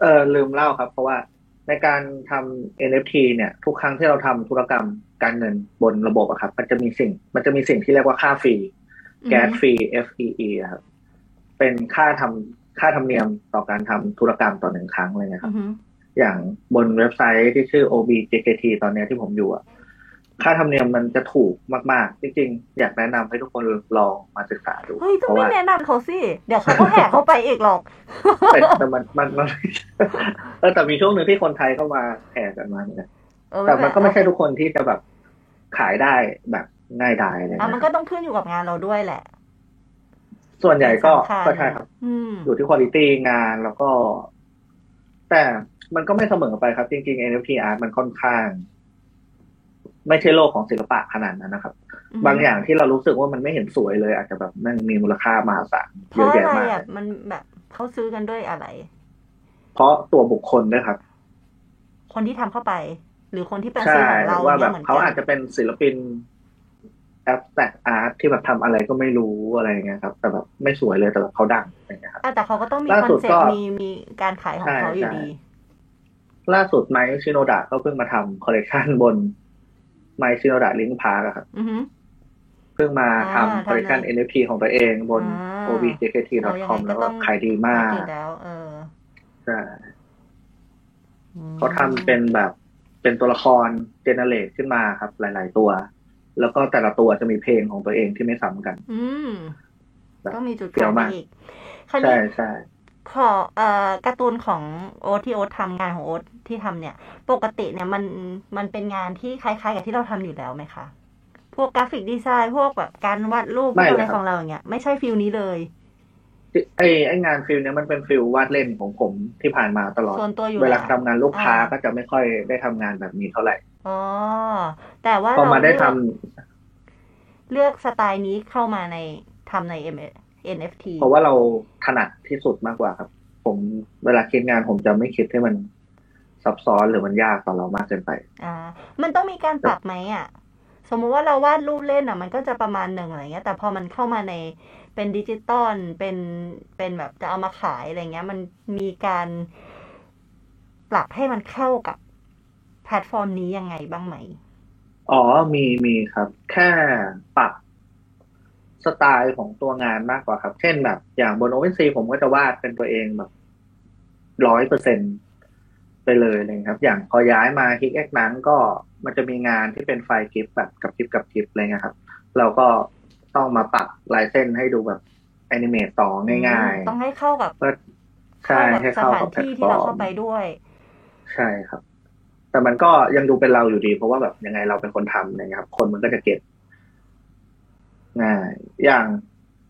เออลืมเล่าครับ เพราะว่า ในการทำ NFT เนี่ย ทุกครั้งที่เราทำธุรกรรมการเงินบนระบบอะครับ มันจะมีสิ่ง มันจะมีสิ่งที่เรียกว่าค่าฟรี แก๊สฟรี FEE อะครับ เป็นค่าทำค่าธรรมเนียมต่อการทำธุรกรรมต่อหนึ่งครั้งเลยนะครับอือฮึอย่างบนเว็บไซต์ที่ชื่อ OBJKT ตอนเนี้ยที่ผมอยู่อะ ค่าธรรมเนียมมันจะถูกมากๆ จริงๆ อยากแนะนำให้ทุกคนลองมาศึกษาดู เฮ้ยเพต้องราะไม่ว่าแนะนำเขาสิ เดี๋ยวเขาก็แหกเข้าไปอีกหรอกแต่แต่มันมันมันเออแต่มีช่วงหนึ่งที่คนไทยเข้ามาแห่กันมาเหมือนกันเออแต่มันก็ไม่ใช่เป็รทุกคนที่จะแบบขายได้แบบง่ายดายเลยอะมันนะก็ต้องขึ้นอยู่กับงานเราด้วยแหละ ส่วนใหญ่ก็สำคัญก็ใช่ครับอืมอยู่ที่คุณภาพงานแล้วก็ แต่มันก็ไม่เสมอไปครับ จริงๆ NFT art มันค่อนข้าง ไม่ใช่โลกของศิลปะขนาดนั้นนะครับอืมบางอย่างที่เรารู้สึกว่ามันไม่เห็นสวยเลย อาจจะแบบแมันมีมูลค่ามหาศาลเพเยอะราะแยะอะไรมากอะมันแบบเขาซื้อกันด้วยอะไร เพราะตัวบุคคลด้วยครับ คนที่ทำเข้าไป หรือคนที่เป็นใช่ซื้อของเราว่าแบบนี่ยหมืนกันเขาอาจจะเป็นศิลปินแอปแตกอาร์ตที่แบบทำอะไรก็ไม่รู้อะไรอย่างเงี้ยครับ แต่แบบไม่สวยเลยแต่แบบเขาดังอะไรอย่างเงี้ยครับอะแต่เขาก็ต้องมีล่าคอสุนดเซ็ปก็ต์มีมีการขายของใช่เขาอยู่ใช่ดี ล่าสุด Mike Shinoda ก็เพิ่งมาทำคอลเลกชันบน Mike Shinoda Linkin Park ครับอือฮึเพิ่งมาอ่าทำคอลเลกชันทำใน NFT ของตัวเองบนอ่า objkt.com แล้วก็ขายดีมากติดแล้วเออใช่อืมเขาทำเป็นแบบเป็นตัวละคร generate ขึ้นมาครับ หลาย ๆ ตัว แล้วก็แต่ละตัวจะมีเพลงของตัวเองที่ไม่ซ้ำกัน อืมแบบก็มีจุดเปรี้ขายวยมากอีกคราวใช่นี้ใช่ ขอเอ่อการ์ตูนของโอ๊ตที่โอ๊ตทำงานของโอ๊ตที่ทำเนี่ย ปกติเนี่ยมันมันเป็นงานที่คล้ายๆกับที่เราทำอยู่แล้วไหมคะพวก graphic design พวกแบบการวาดรูปพวกอะไรของเราอย่างเงี้ยไม่ใช่ feel นี้เลยไอ้ไอ้งาน feel เนี้ยมันเป็น feel วาดเล่นของผมที่ผ่านมาตลอดส่วนตัวอยู่เวลาแหละทำงานลูกค้าอ่าก็จะไม่ค่อยได้ทำงานแบบนี้เท่าไหร่อ๋อแต่ว่าพอเรามาได้เลืทำอกเลือกสไตล์นี้เข้ามาในทำใน M NFT เพราะว่าเราถนัดที่สุดมากกว่าครับ ผมเวลาคิดงานผมจะไม่คิดให้มันซับซ้อนหรือมันยากต่อเรามากเกินไป อ่า มันต้องมีการปรับไหมอะ สมมุติว่าเราวาดรูปเล่นอะ มันก็จะประมาณหนึ่งอะไรเงี้ย แต่พอมันเข้ามาในเป็นดิจิตอล เป็นเป็นแบบจะเอามาขายอะไรเงี้ย มันมีการปรับให้มันเข้ากับแพลตฟอร์มนี้ยังไงบ้างไหม อ๋อ มีมีครับ แค่ปรับ สไตล์ของตัวงานมากกว่าครับ เช่นแบบ อย่างบน OpenSea ผมก็จะวาดเป็นตัวเองแบบร้อยเปอร์เซ็นต์ไปเลยเลยครับ อย่างพอย้ายมา Hic et Nunc ก็มันจะมีงานที่เป็นไฟล์ GIF แบบกับ GIF กับ GIF อะไรเงี้ยครับ เราก็ต้องมาปรับลายเส้นให้ดูแบบ animate ต่อง่ายต้องให้เข้ากับๆเพื่อใช่เข้ากับให้สเข้าถานกับแพลตที่ฟที่อเราร์เข้ามไปด้วย ใช่ครับ แต่มันก็ยังดูเป็นเราอยู่ดี เพราะว่าแบบยังไงเราเป็นคนทำนะครับ คนมันก็จะเก็ต ง่ายอย่าง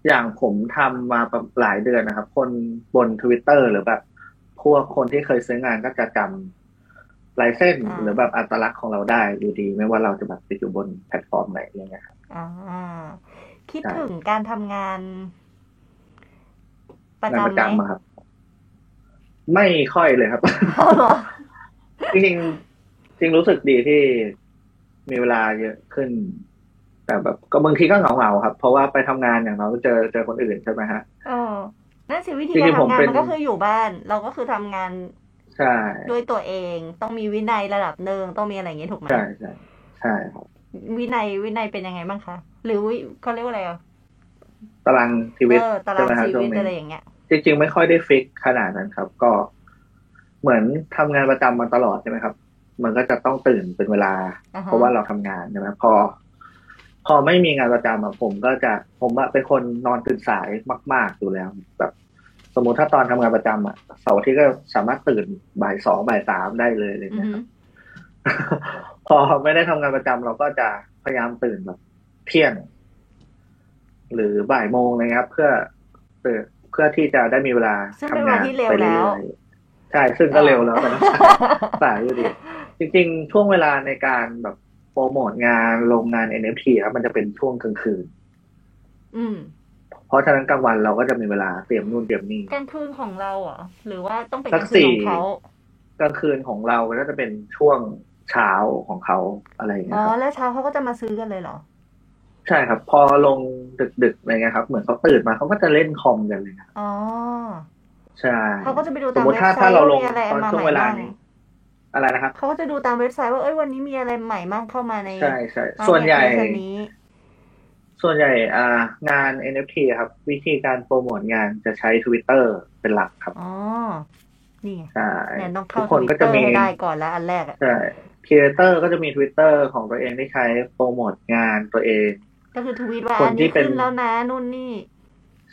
อย่างผมทำมาประหลายเดือนนะครับ คนบนทวิตเตอร์หรือแบบ พวกคนที่เคยซื้องานก็จะจำลายเส้นอ่าหรือแบบอัตลักษณ์ของเราได้อยู่ดี ไม่ว่าเราจะแบบไปอยู่บนแพลตฟอร์มไหนอะไรเงี้ยครับอ่าคิดใช่ถึงการทำงานประงานจำประไหมจำอะครับ ไม่ค่อยเลยครับเอาเหรอจริงๆจริงรู้สึกดีที่มีเวลาเยอะขึ้น แต่แบบก็บางทีก็เหงาๆครับ เพราะว่าไปทำงานอย่างเราก็เจอเจอคนอื่นใช่ไหมฮะเออนั่นสิวิธีจริการงๆผมทำงานเป็นมันก็คืออยู่บ้าน เราก็คือทำงานใช่ด้วยตัวเองต้องมีวินัยระดับหนึ่งต้องมีอะไรอย่างงี้ถูกไหมใช่ใช่ใช่ครับวินัยวินัยเป็นยังไงบ้างคะหรือวิเขาเรียกว่าอะไรอะตารางชีวิตเออตารางใช่ไหมฮะชีช่ววิงตนี้อะไรอย่างเงี้ยจริงๆไม่ค่อยได้ฟิกขนาดนั้นครับ ก็เหมือนทำงานประจำมาตลอดใช่ไหมครับ มันก็จะต้องตื่นเป็นเวลาอ่าฮะเพราะว่าเราทำงานใช่ไหมพอ พอไม่มีงานประจำอะผมก็จะผมอะเป็นคนนอนตื่นสายมาก ๆ อยู่แล้ว แบบ สมมติถ้าตอนทำงานประจำอะเสาร์อาที่ก็สามารถตื่นบ่ายสองบ่ายสามได้เลยอะไรอือเลยฮึครับ พอไม่ได้ทำงานประจำเราก็จะพยายามตื่นแบบ เที่ยง หรือบ่ายโมงเลยครับเพื่อเพื่อเพื่อที่จะได้มีเวลาซึ่งเป็นทำเวงาลานที่เร็วไปแล้เรื่วอยๆใช่ซึ่งก็เร็วแล้วแต่สายอยู่ดีจริง ๆ ช่วงเวลาในการแบบ โปรโมทงานลงงาน NFT ครับมันจะเป็นช่วงกลางคืน อืม เพราะฉะนั้นกลางวันเราก็จะมีเวลาเตรียมนู่นเตรียมนี่กลางคืนของเราเหรอหรือว่าต้องเป็นสักกลางคืนสี่ของเขากลางคืนของเราก็จะเป็นช่วงเช้าของเขาอะไรอย่างเงี้อ๋ยอครับแล้วเช้าเขาก็จะมาซื้อกันเลยเหรอ ใช่ครับ พอลงดึกๆอะไรเงี้ยครับ เหมือนเขาตื่นมาเขาก็จะเล่นคอมกันเลยนะอ๋อใช่เขาก็จะไปดูสตามมมเว็ติบถ้าไซถ้าต์เราลว่างมีอะไรตอนมาช่วงใหม่เวลาบ้างนี้ อะไรนะครับเขาก็จะดูตามเว็บไซต์ว่าเอ้ยวันนี้มีอะไรใหม่บ้างเข้ามาในใช่ใช่มาส่วนใหญ่เว็บไซต์นี้ส่วนใหญ่อ่างาน NFT ครับ วิธีการโปรโมทงานจะใช้ Twitter เป็นหลักครับอ๋อนี่ไงใช่แนนต้องทุเข้ากคนทวิก็ตเตจะอร์มีให้ได้ก่อนแล้วอันแรกอะใช่ครีเอเตอร์ก็จะมี Twitter ของตัวเองที่ใช้โปรโมทงานตัวเอง ก็คือทวีตว่าคนอันที่นี้เป็นขึ้นแล้วนะนู่นนี่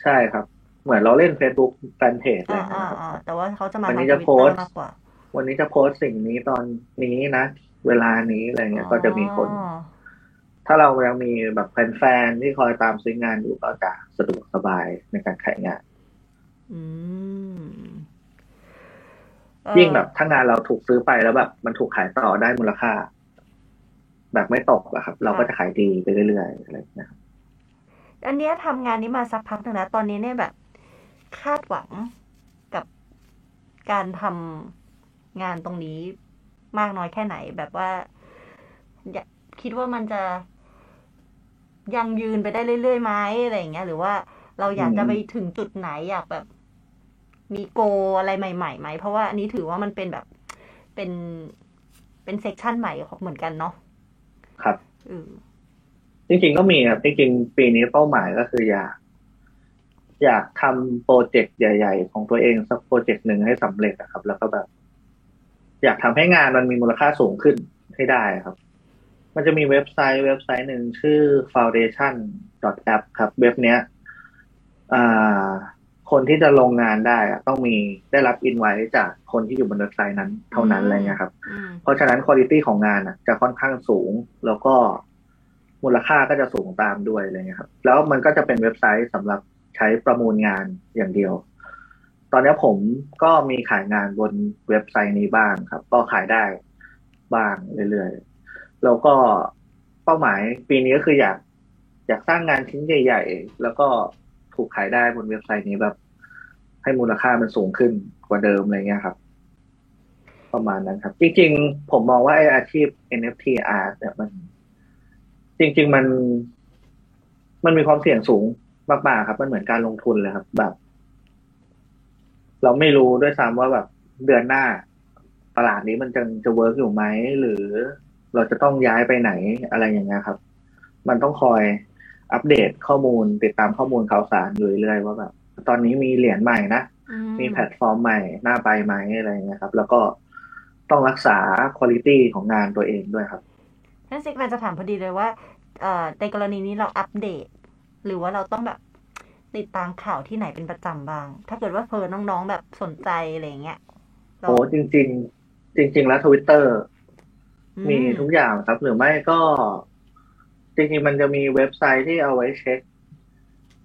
ใช่ครับ เหมือนเราเล่น Facebook แฟนเพจอะไรอ่าเงี้อ่ายครับอ่าแต่ว่าเขาจะมาวันทางนี้ทจะวิตโพเตอสต์ร์มากกว่า วันนี้จะโพสต์สิ่งนี้ตอนนี้นะ เวลานี้อะไรเงี้ยก็จะมีคนอ๋อถ้าเรายังมีแบบแฟนๆที่คอยตามซื้องานอยู่ก็จะสะดวกสบายในการขายงานอืมเอ่อยิ่งแบบถ้างานเราถูกซื้อไปแล้วแบบ มันถูกขายต่อได้มูลค่า แบบไม่ตกอะครับ เราก็จะขายดีไปเรื่อยๆอะไรอย่างเงี้ยครับอันเนี้ยทำงานนี้มาสักพักหนึ่งแล้วตอนนี้เนี่ยแบบ คาดหวังกับการทำ งานตรงนี้มากน้อยแค่ไหนแบบว่าอยากคิดว่ามันจะยังยืนไปได้เรื่อยๆไหมอะไรอย่างเงี้ย หรือว่าเราอยากจะไปถึงจุดไหนอยากแบบ มีโกอะไรใหม่ๆไหมเพราะว่าอันนี้ถือว่ามันเป็นแบบเป็นเป็นเซกชันใหม่ของเหมือนกันเนาะครับเออจริงๆก็มีครับจริงๆปีนี้เป้าหมายก็คืออยากอยากทำโปรเจกต์ใหญ่ ๆ ของตัวเองสักโปรเจกต์หนึ่งให้สำเร็จอะครับ แล้วก็แบบ อยากทำให้งานมันมีมูลค่าสูงขึ้นให้ได้ครับ มันจะมีเว็บไซต์เว็บไซต์หนึ่งชื่อ foundation app ครับ เว็บเนี้ยอ่าคนที่จะลงงานได้อะต้องมีได้รับอินไว้จากคนที่อยู่บนเว็บไซต์นั้นเท่านั้นอะไรเงี้ยครับอืมเพราะฉะนั้นคุณภาพของงานอะจะค่อนข้างสูงแล้วก็มูลค่าก็จะสูงตามด้วยอะไรเงี้ยครับ แล้วมันก็จะเป็นเว็บไซต์สำหรับใช้ประมูลงานอย่างเดียว ตอนนี้ผมก็มีขายงานบนเว็บไซต์นี้บ้างครับ ก็ขายได้บ้างเรื่อยๆ แล้วก็เป้าหมายปีนี้ก็คืออยากอยากสร้างงานชิ้นใหญ่ ๆ แล้วก็ถูกขายได้บนเว็บไซต์นี้แบบ ให้มูลค่ามันสูงขึ้นกว่าเดิมอะไรเงี้ยครับ ประมาณนั้นครับ จริงๆ ผมมองว่าไออาชีพ NFT art เนี่ยมัน จริง ๆ มัน มันมีความเสี่ยงสูงมากๆครับ มันเหมือนการลงทุนเลยครับ แบบ เราไม่รู้ด้วยซ้ำว่าแบบเดือนหน้า ตลาดนี้มันจะจะ work อยู่ไหมหรือเราจะต้องย้ายไปไหนอะไรอย่างเงี้ยครับ มันต้องคอยอัปเดตข้อมูลติดตามข้อมูลข่าวสารอยู่เรื่อยๆว่าแบบตอนนี้มีเหรียญใหม่นะอืมีแพลตฟอร์มใหม่หน้าไปไหมอะไรเงี้ยครับ แล้วก็ต้องรักษาคุณภาพของงานตัวเองด้วยครับนั่นสิกำลังจะถามพอดีเลยว่าเอ่อในกรณีนี้เราอัปเดต หรือว่าเราต้องแบบ ติดตามข่าวที่ไหนเป็นประจำบ้าง ถ้าเกิดว่าเผื่อน้องๆแบบสนใจอะไรอย่างเงี้ยเราโอ้จริง ๆ จริง ๆ แล้วทวิตเตอร์อืมีทุกอย่างครับ หรือไม่ก็ จริงๆมันจะมีเว็บไซต์ที่เอาไว้เช็ค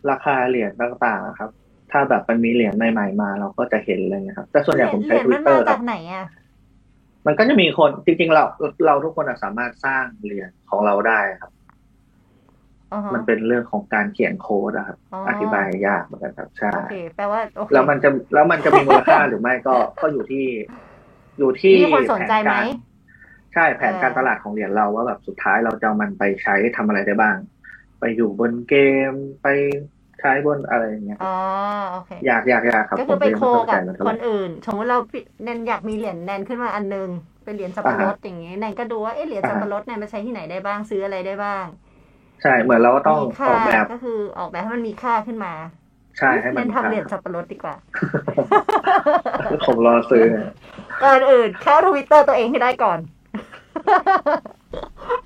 ราคาเหรียญต่างๆนะครับ ถ้าแบบมันมีเหรียญใหม่ๆมา เราก็จะเห็นเลยนะครับ แต่ส่วนใหญ่ผมใช้รียญทวิมัตนเตอมาร์คจากไหนอะมันก็จะมีคนจริงๆเราเราทุกคนอะสามารถสร้างเหรียญของเราได้ครับอ๋อฮะ มันเป็นเรื่องของการเขียนโค้ดอะครับอ๋ออธิบายยากเหมือนกันครับใช่โอเคแปลว่าโอเคแล้วมันจะแล้วมันจะมีมูลค่าหรือไม่ก็ก็อยู่ที่ อยู่ที่มีคนสนใจไหมแผการใช่แผนการเออตลาดของเหรียญเราว่าแบบสุดท้ายเราจะเอามันไปใช้ทำอะไรได้บ้าง ไปอยู่บนเกมไปใช้บนอะไรอย่างเงี้ยอ๋อโอเคอยากอยากอยากครับก็คือไปผมโคยังม่กับเข้าใจมันเท่าคไหร่นอื่นสมมติเราแนนอยากมีเหรียญแนนขึ้นมาอันหนึงเป็นเหรียญสับปะรดอย่างงี้แนนก็ดูว่าเอ๊ะเหรียญสับปะรดแนนไปใช้ที่ไหนได้บ้างซื้ออะไรได้บ้าง ใช่เหมือนเราก็ต้องมีค่าออกแบบก็คือออกแบบให้มันมีค่าขึ้นมา ใช่ให้มันแนนทำเหรียญคสับปะรดดีกว่ารับผมรอซื้อก่อนอื่นเข้าทวิตเตอร์ตัวเองให้ได้ก่อน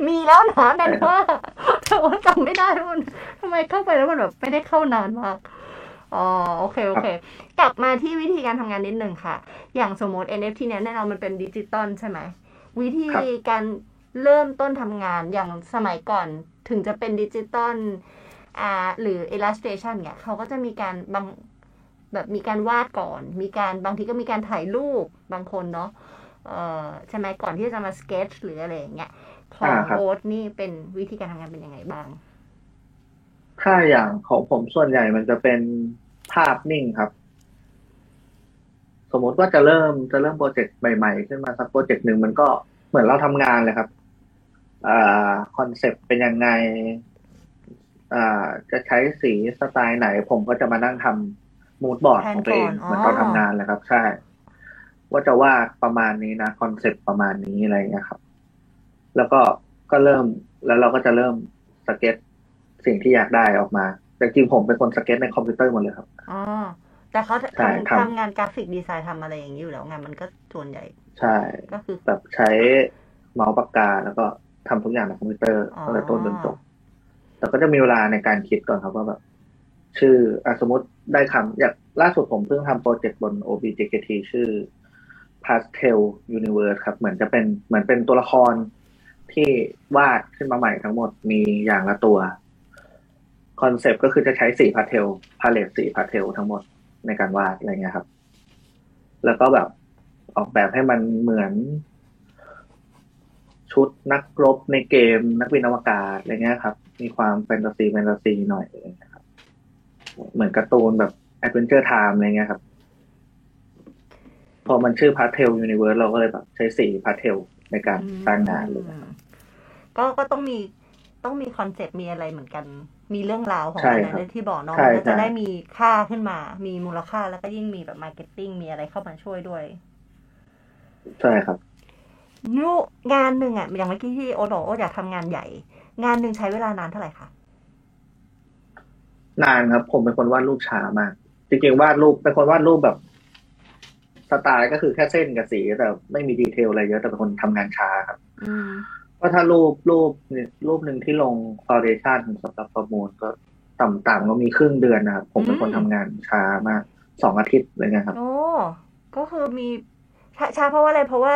มีแล้วนะแนนว่าแต่ว่าจำไม่ได้ว่ามันทำไมเข้าไปแล้วมันแบบไม่ได้เข้านานมากอ๋อโอเค โอเค กลับมาที่วิธีการทำงานนิดหนึ่งค่ะ อย่างสมมติ NFT เนี่ยแน่นอนมันเป็นดิจิตอลใช่ไหม ครับ วิธีการเริ่มต้นทำงานอย่างสมัยก่อน ถึงจะเป็นดิจิตอลอ่าหรือ illustration เนี่ยเขาก็จะมีการบางแบบมีการวาดก่อน มีการบางทีก็มีการถ่ายรูปบางคนเนาะเอ่อใช่ไหมก่อนที่จะมาสเก็ตหรืออะไรอย่างเงี้ยของโอ๊ตนี่เป็นวิธีการทำงานเป็นยังไงบ้าง ถ้าอย่างของผมส่วนใหญ่มันจะเป็นภาพนิ่งครับ สมมติว่าจะเริ่มจะเริ่มโปรเจกต์ใหม่ ๆ ขึ้นมาสักโปรเจกต์หนึ่งมันก็เหมือนเราทำงานเลยครับ คอนเซปต์เป็นยังไงอ่าจะใช้สีสไตล์ไหน ผมก็จะมานั่งทำ moodboard ของตัวเองแผนก่อนอ๋อเหมือนตอนทำงานเลยครับ ใช่ ว่าจะวาดประมาณนี้นะคอนเซปต์ประมาณนี้อะไรอย่างเงี้ยครับ แล้วก็ก็เริ่มแล้วเราก็จะเริ่มสเก็ตสิ่งที่อยากได้ออกมาแต่จริงๆผมเป็นคนสเก็ตในคอมพิวเตอร์หมดเลยครับอ๋อแต่เขาใช่ทำครับทำงาน graphic design ทำอะไรอย่างนี้อยู่แล้วงานมันก็ส่วนใหญ่ ใช่ ก็คือแบบใช้เมาส์ปากกาแล้วก็ ทำทุกอย่างในคอมพิวเตอร์อ๋อตั้งแต่ต้นจนจบแต่ก็จะมีเวลาในการคิดก่อนครับว่าแบบ ชื่ออะสมมติได้คำอย่างล่าสุดผมเพิ่งทำโปรเจกต์บน OBJKT ชื่อ Pastel Universe ครับ เหมือนจะเป็นเหมือนเป็นตัวละครที่วาดขึ้นมาใหม่ทั้งหมดมีอย่างละตัวคอนเซปต์ก็คือจะใช้สี pastel palette สีพาเทลทั้งหมดในการวาดอะไรเงี้ยครับ แล้วก็แบบออกแบบให้มันเหมือน ชุดนักรบในเกมนักบินอวกาศอะไรเงี้ยครับ มีความแฟนตาซีแฟนตาซีหน่อยอะไรเงี้ยครับ เหมือนการ์ตูนแบบAdventure Time อะไรเงี้ยครับ พอมันชื่อ Pastel Universe เราก็เลยแบบ ใช้สีพาเทลในการสร้างงานเลยอืมก็ก็ต้องมีต้องมีคอนเซ็ปต์มีอะไรเหมือนกัน มีเรื่องราวของใช่มันครับนะที่บอกเน้องใช่มันก็จะใช่ได้มีค่าขึ้นมา มีมูลค่าแล้วก็ยิ่งมีแบบ marketing มีอะไรเข้ามาช่วยด้วย ใช่ครับ นูงานหนึ่งอะอย่างเมื่อกี้ที่โอ๊ตบอกโอ๊ตอยากทำงานใหญ่ งานหนึ่งใช้เวลานานเท่าไหร่คะนานครับ ผมเป็นคนวาดรูปช้ามากจริงๆวาดรูปเป็นคนวาดรูปแบบสไตล์ก็คือแค่เส้นกับสีแต่ไม่มีดีเทลอะไรเยอะแต่เป็นคนทำงานช้าครับอืมก็ถ้ารูปรูปเนี่ยรูปหนึ่งที่ลงฟาวเดชันสำหรับประมูลก็ต่ำๆก็มีครึ่งเดือนนะครับผมเป็นคนทำงานช้ามากสองอาทิตย์อะไรเงี้ยครับ โอ้ก็คือมีช้าช้าเพราะว่าอะไรเพราะว่า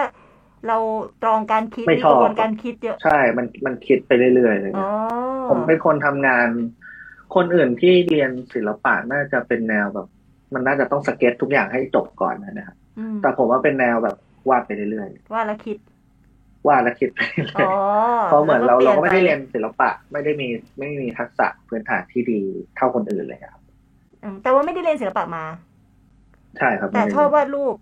เราตรองการคิดไม่มีชอบกระบวนการคิดเยอะใช่ มันมันคิดไปเรื่อยๆเลยอ๋อผมเป็นคนทำงาน คนอื่นที่เรียนศิลปะน่าจะเป็นแนวแบบ มันน่าจะต้องสเก็ตทุกอย่างให้จบก่อนนะครับอืมแต่ผมว่าเป็นแนวแบบวาดไปเรื่อยว่าแล้วคิดๆวาดแล้วคิดไปเรื่อ๋อยอๆเพราะเหมือนเราแล้วเราก็ไม่ได้ปเรีลี่ยนศิลปะ ไม่ได้มีไม่มีทักษะพื้นฐานที่ดีเท่าคนอื่นเลยครับอืมแต่ว่าไม่ได้เรียนศิลปะมา ใช่ครับ แต่ไม่ได้ชอบวาดรูป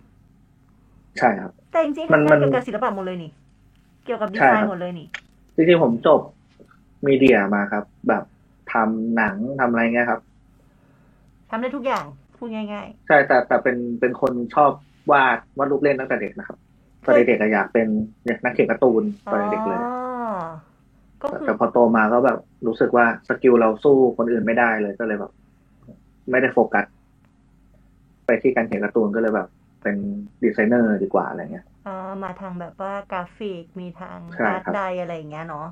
ใช่ครับ แต่จริงๆมันทำมังานนเกี่ยวกับศิลปะหมดเลยนี่ เกี่ยวกับดีใช่ไซครัน์บหมดเลยนี่ ใช่ครับจริงๆผมจบ media มาครับ แบบทำหนังทำอะไรเงี้ยครับทำได้ทุกอย่างพูดง่ายใช่แต่แต่เป็นเป็นคนชอบวาดวาดรูปเล่นตั้งแต่เด็กนะครับตอนเด็กๆก็อยากเป็นเนี่ยนักเขียนการ์ตูนๆตอนเด็กๆเลยอ๋อก็คือแต่พอโตมาก็แบบรู้สึกว่า skill เราสู้คนอื่นไม่ได้เลยก็เลยแบบ ไม่ได้โฟกัสไปที่การเขียนการ์ตูนก็เลยแบบ เป็นดีไซเนอร์ดีกว่าอะไรเงี้ยอ่ามาทางแบบว่ากราฟิกมีทาง art di ใช่ครับ อะไรอย่างเงี้ยเนาะ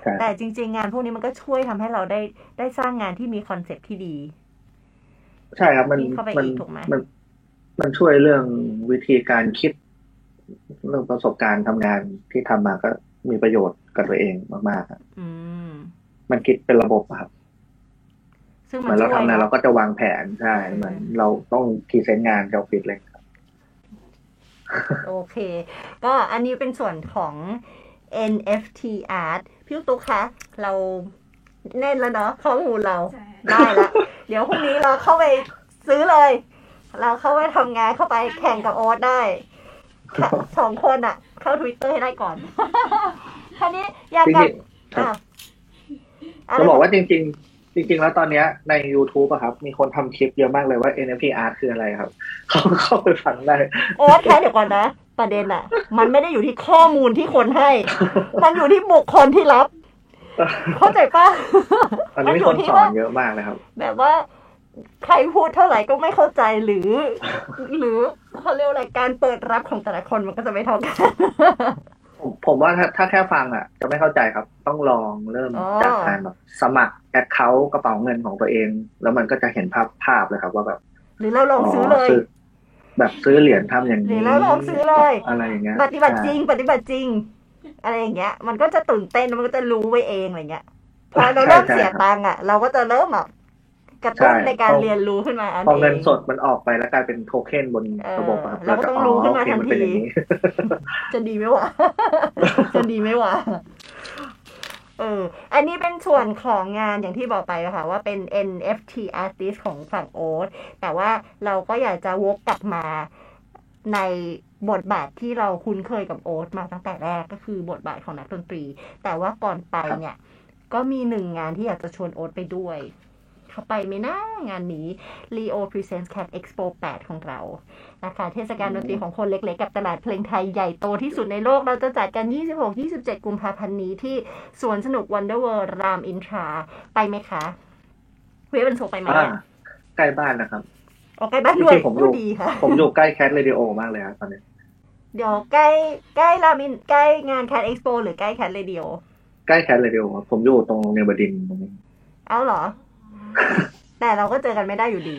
ใช่แต่จริง ๆ งานพวกนี้มันก็ช่วยทำให้เราได้ได้สร้างงานที่มีคอนเซปต์ที่ดี ใช่ครับ มันยิ่งเข้าไปมัอีกถูกไหมมันมันช่วยเรื่องวิธีการคิด เรื่องประสบการณ์ทำงานที่ทำมาก็มีประโยชน์กับตัวเองมากๆครับอืมมันคิดเป็นระบบอะครับซึ่งเหมัมือนนเราช่วยทำงานเนาะเราก็จะวางแผนใช่อืมเหมือนเราต้องพรีเซนต์งานกับฟิตเลยครับ โอเค ก็อันนี้เป็นส่วนของ NFT art พี่ลูกตุ๊กคะ เราแน่นแล้วเนาะข้อมูลเราใช่ได้ละเดี๋ยวพรุ่งนี้เราเข้าไปซื้อเลย เราเข้าไปทำงานเข้าไปแข่งกับโอ๊ตได้ค่ะสองคนอะเข้าทวิตเตอร์ให้ได้ก่อนคราวนี้อยากจกลับริงๆครับอ้าวจะบอกว่าจริงๆ จริงๆ แล้วตอนเนี้ยใน YouTube อะครับ มีคนทำคลิปเยอะมากเลยว่า NFT art คืออะไรครับ เขาเข้าไปฟังได้ โอ๊ตคะเดี๋ยวก่อนนะ ประเด็นอะมันไม่ได้อยู่ที่ข้อมูลที่คนให้ มันอยู่ที่บุคคลที่รับ เข้าใจปะตอนนี้มีอคนยู่ที่สอว่านเยอะมากเลยครับ แบบว่าใครพูดเท่าไหร่ก็ไม่เข้าใจหรือ หรือเขาเรียกว่าอะไรการเปิดรับของแต่ละคนมันก็จะไม่เท่ากัน ผมผมว่าถ้าถ้าแค่ฟังอะ จะไม่เข้าใจครับ ต้องลองเริ่มอ๋อ จากการแบบสมัครแอคเคาท์กระเป๋าเงินของตัวเอง แล้วมันก็จะเห็นภาพภาพเลยครับ ว่าแบบหรือเราลองซื้อเลยแบบซื้อเหรียญทำอย่างหรืนี้อเราลองซื้อเลย อะไรอย่างเงี้ยปฏิบัติจริงใช่ปฏิบัติจริง อะไรอย่างเงี้ย มันก็จะตื่นเต้นมันก็จะรู้ไว้เองอะไรเงี้ยพอเราเริ่มเสียตังค์อะ เราก็จะเริ่มแบบ กระตุ้นใช่ในการพอเรียนรู้ขึ้นมาอันพอเงินเองสดมันออกไปแล้วกลายเป็นโทเค็นบนเออระบบอะครับเราก็ต้องรู้ขึ้นมาโอเคทันมันเป็นทีอย่างนี้จะดีไหมวะจะดีไหมวะเออ อันนี้เป็นส่วนของงานอย่างที่บอกไปอะค่ะ ว่าเป็น NFT artist ของฝั่งโอ๊ตแต่ว่าเราก็อยากจะวกกลับมาในบทบาทที่เราคุ้นเคยกับโอ๊ตมาตั้งแต่แรกก็คือบทบาทของนักดนตรี แต่ว่าก่อนไปเนี่ย ก็มีหนึ่งงานที่อยากจะชวนโอ๊ตไปด้วย เข้าไปไหมนะงานนี้ Leo Presents Cat Expo 8 ของเรานะคะเทศกาลดนตรีของคนเล็กๆ กับตลาดเพลงไทยใหญ่โตที่สุดในโลก เราจะจัดกัน 26-27 กุมภาพันธ์นี้ที่สวนสนุก Wonder World รามอินทรา ไปไหมคะ เวฟเป็นโซไปไหมอ่าอะใกล้บ้านนะครับออกใกล้บ้านด้วยจริงๆผมอยู่พูดดีค่ะผมอยู่ใกล้แคทเรดิโอมากเลยครับตอนนี้ เดี๋ยวใกล้ใกล้รามอินใกล้งาน Cat Expo หรือใกล้ Cat Radio ใกล้แคทเรดิโอครับผมอยู่ตรงโรงเรียนบดินทร์ตรงนี้ เอาเหรอ แต่เราก็เจอกันไม่ได้อยู่ดี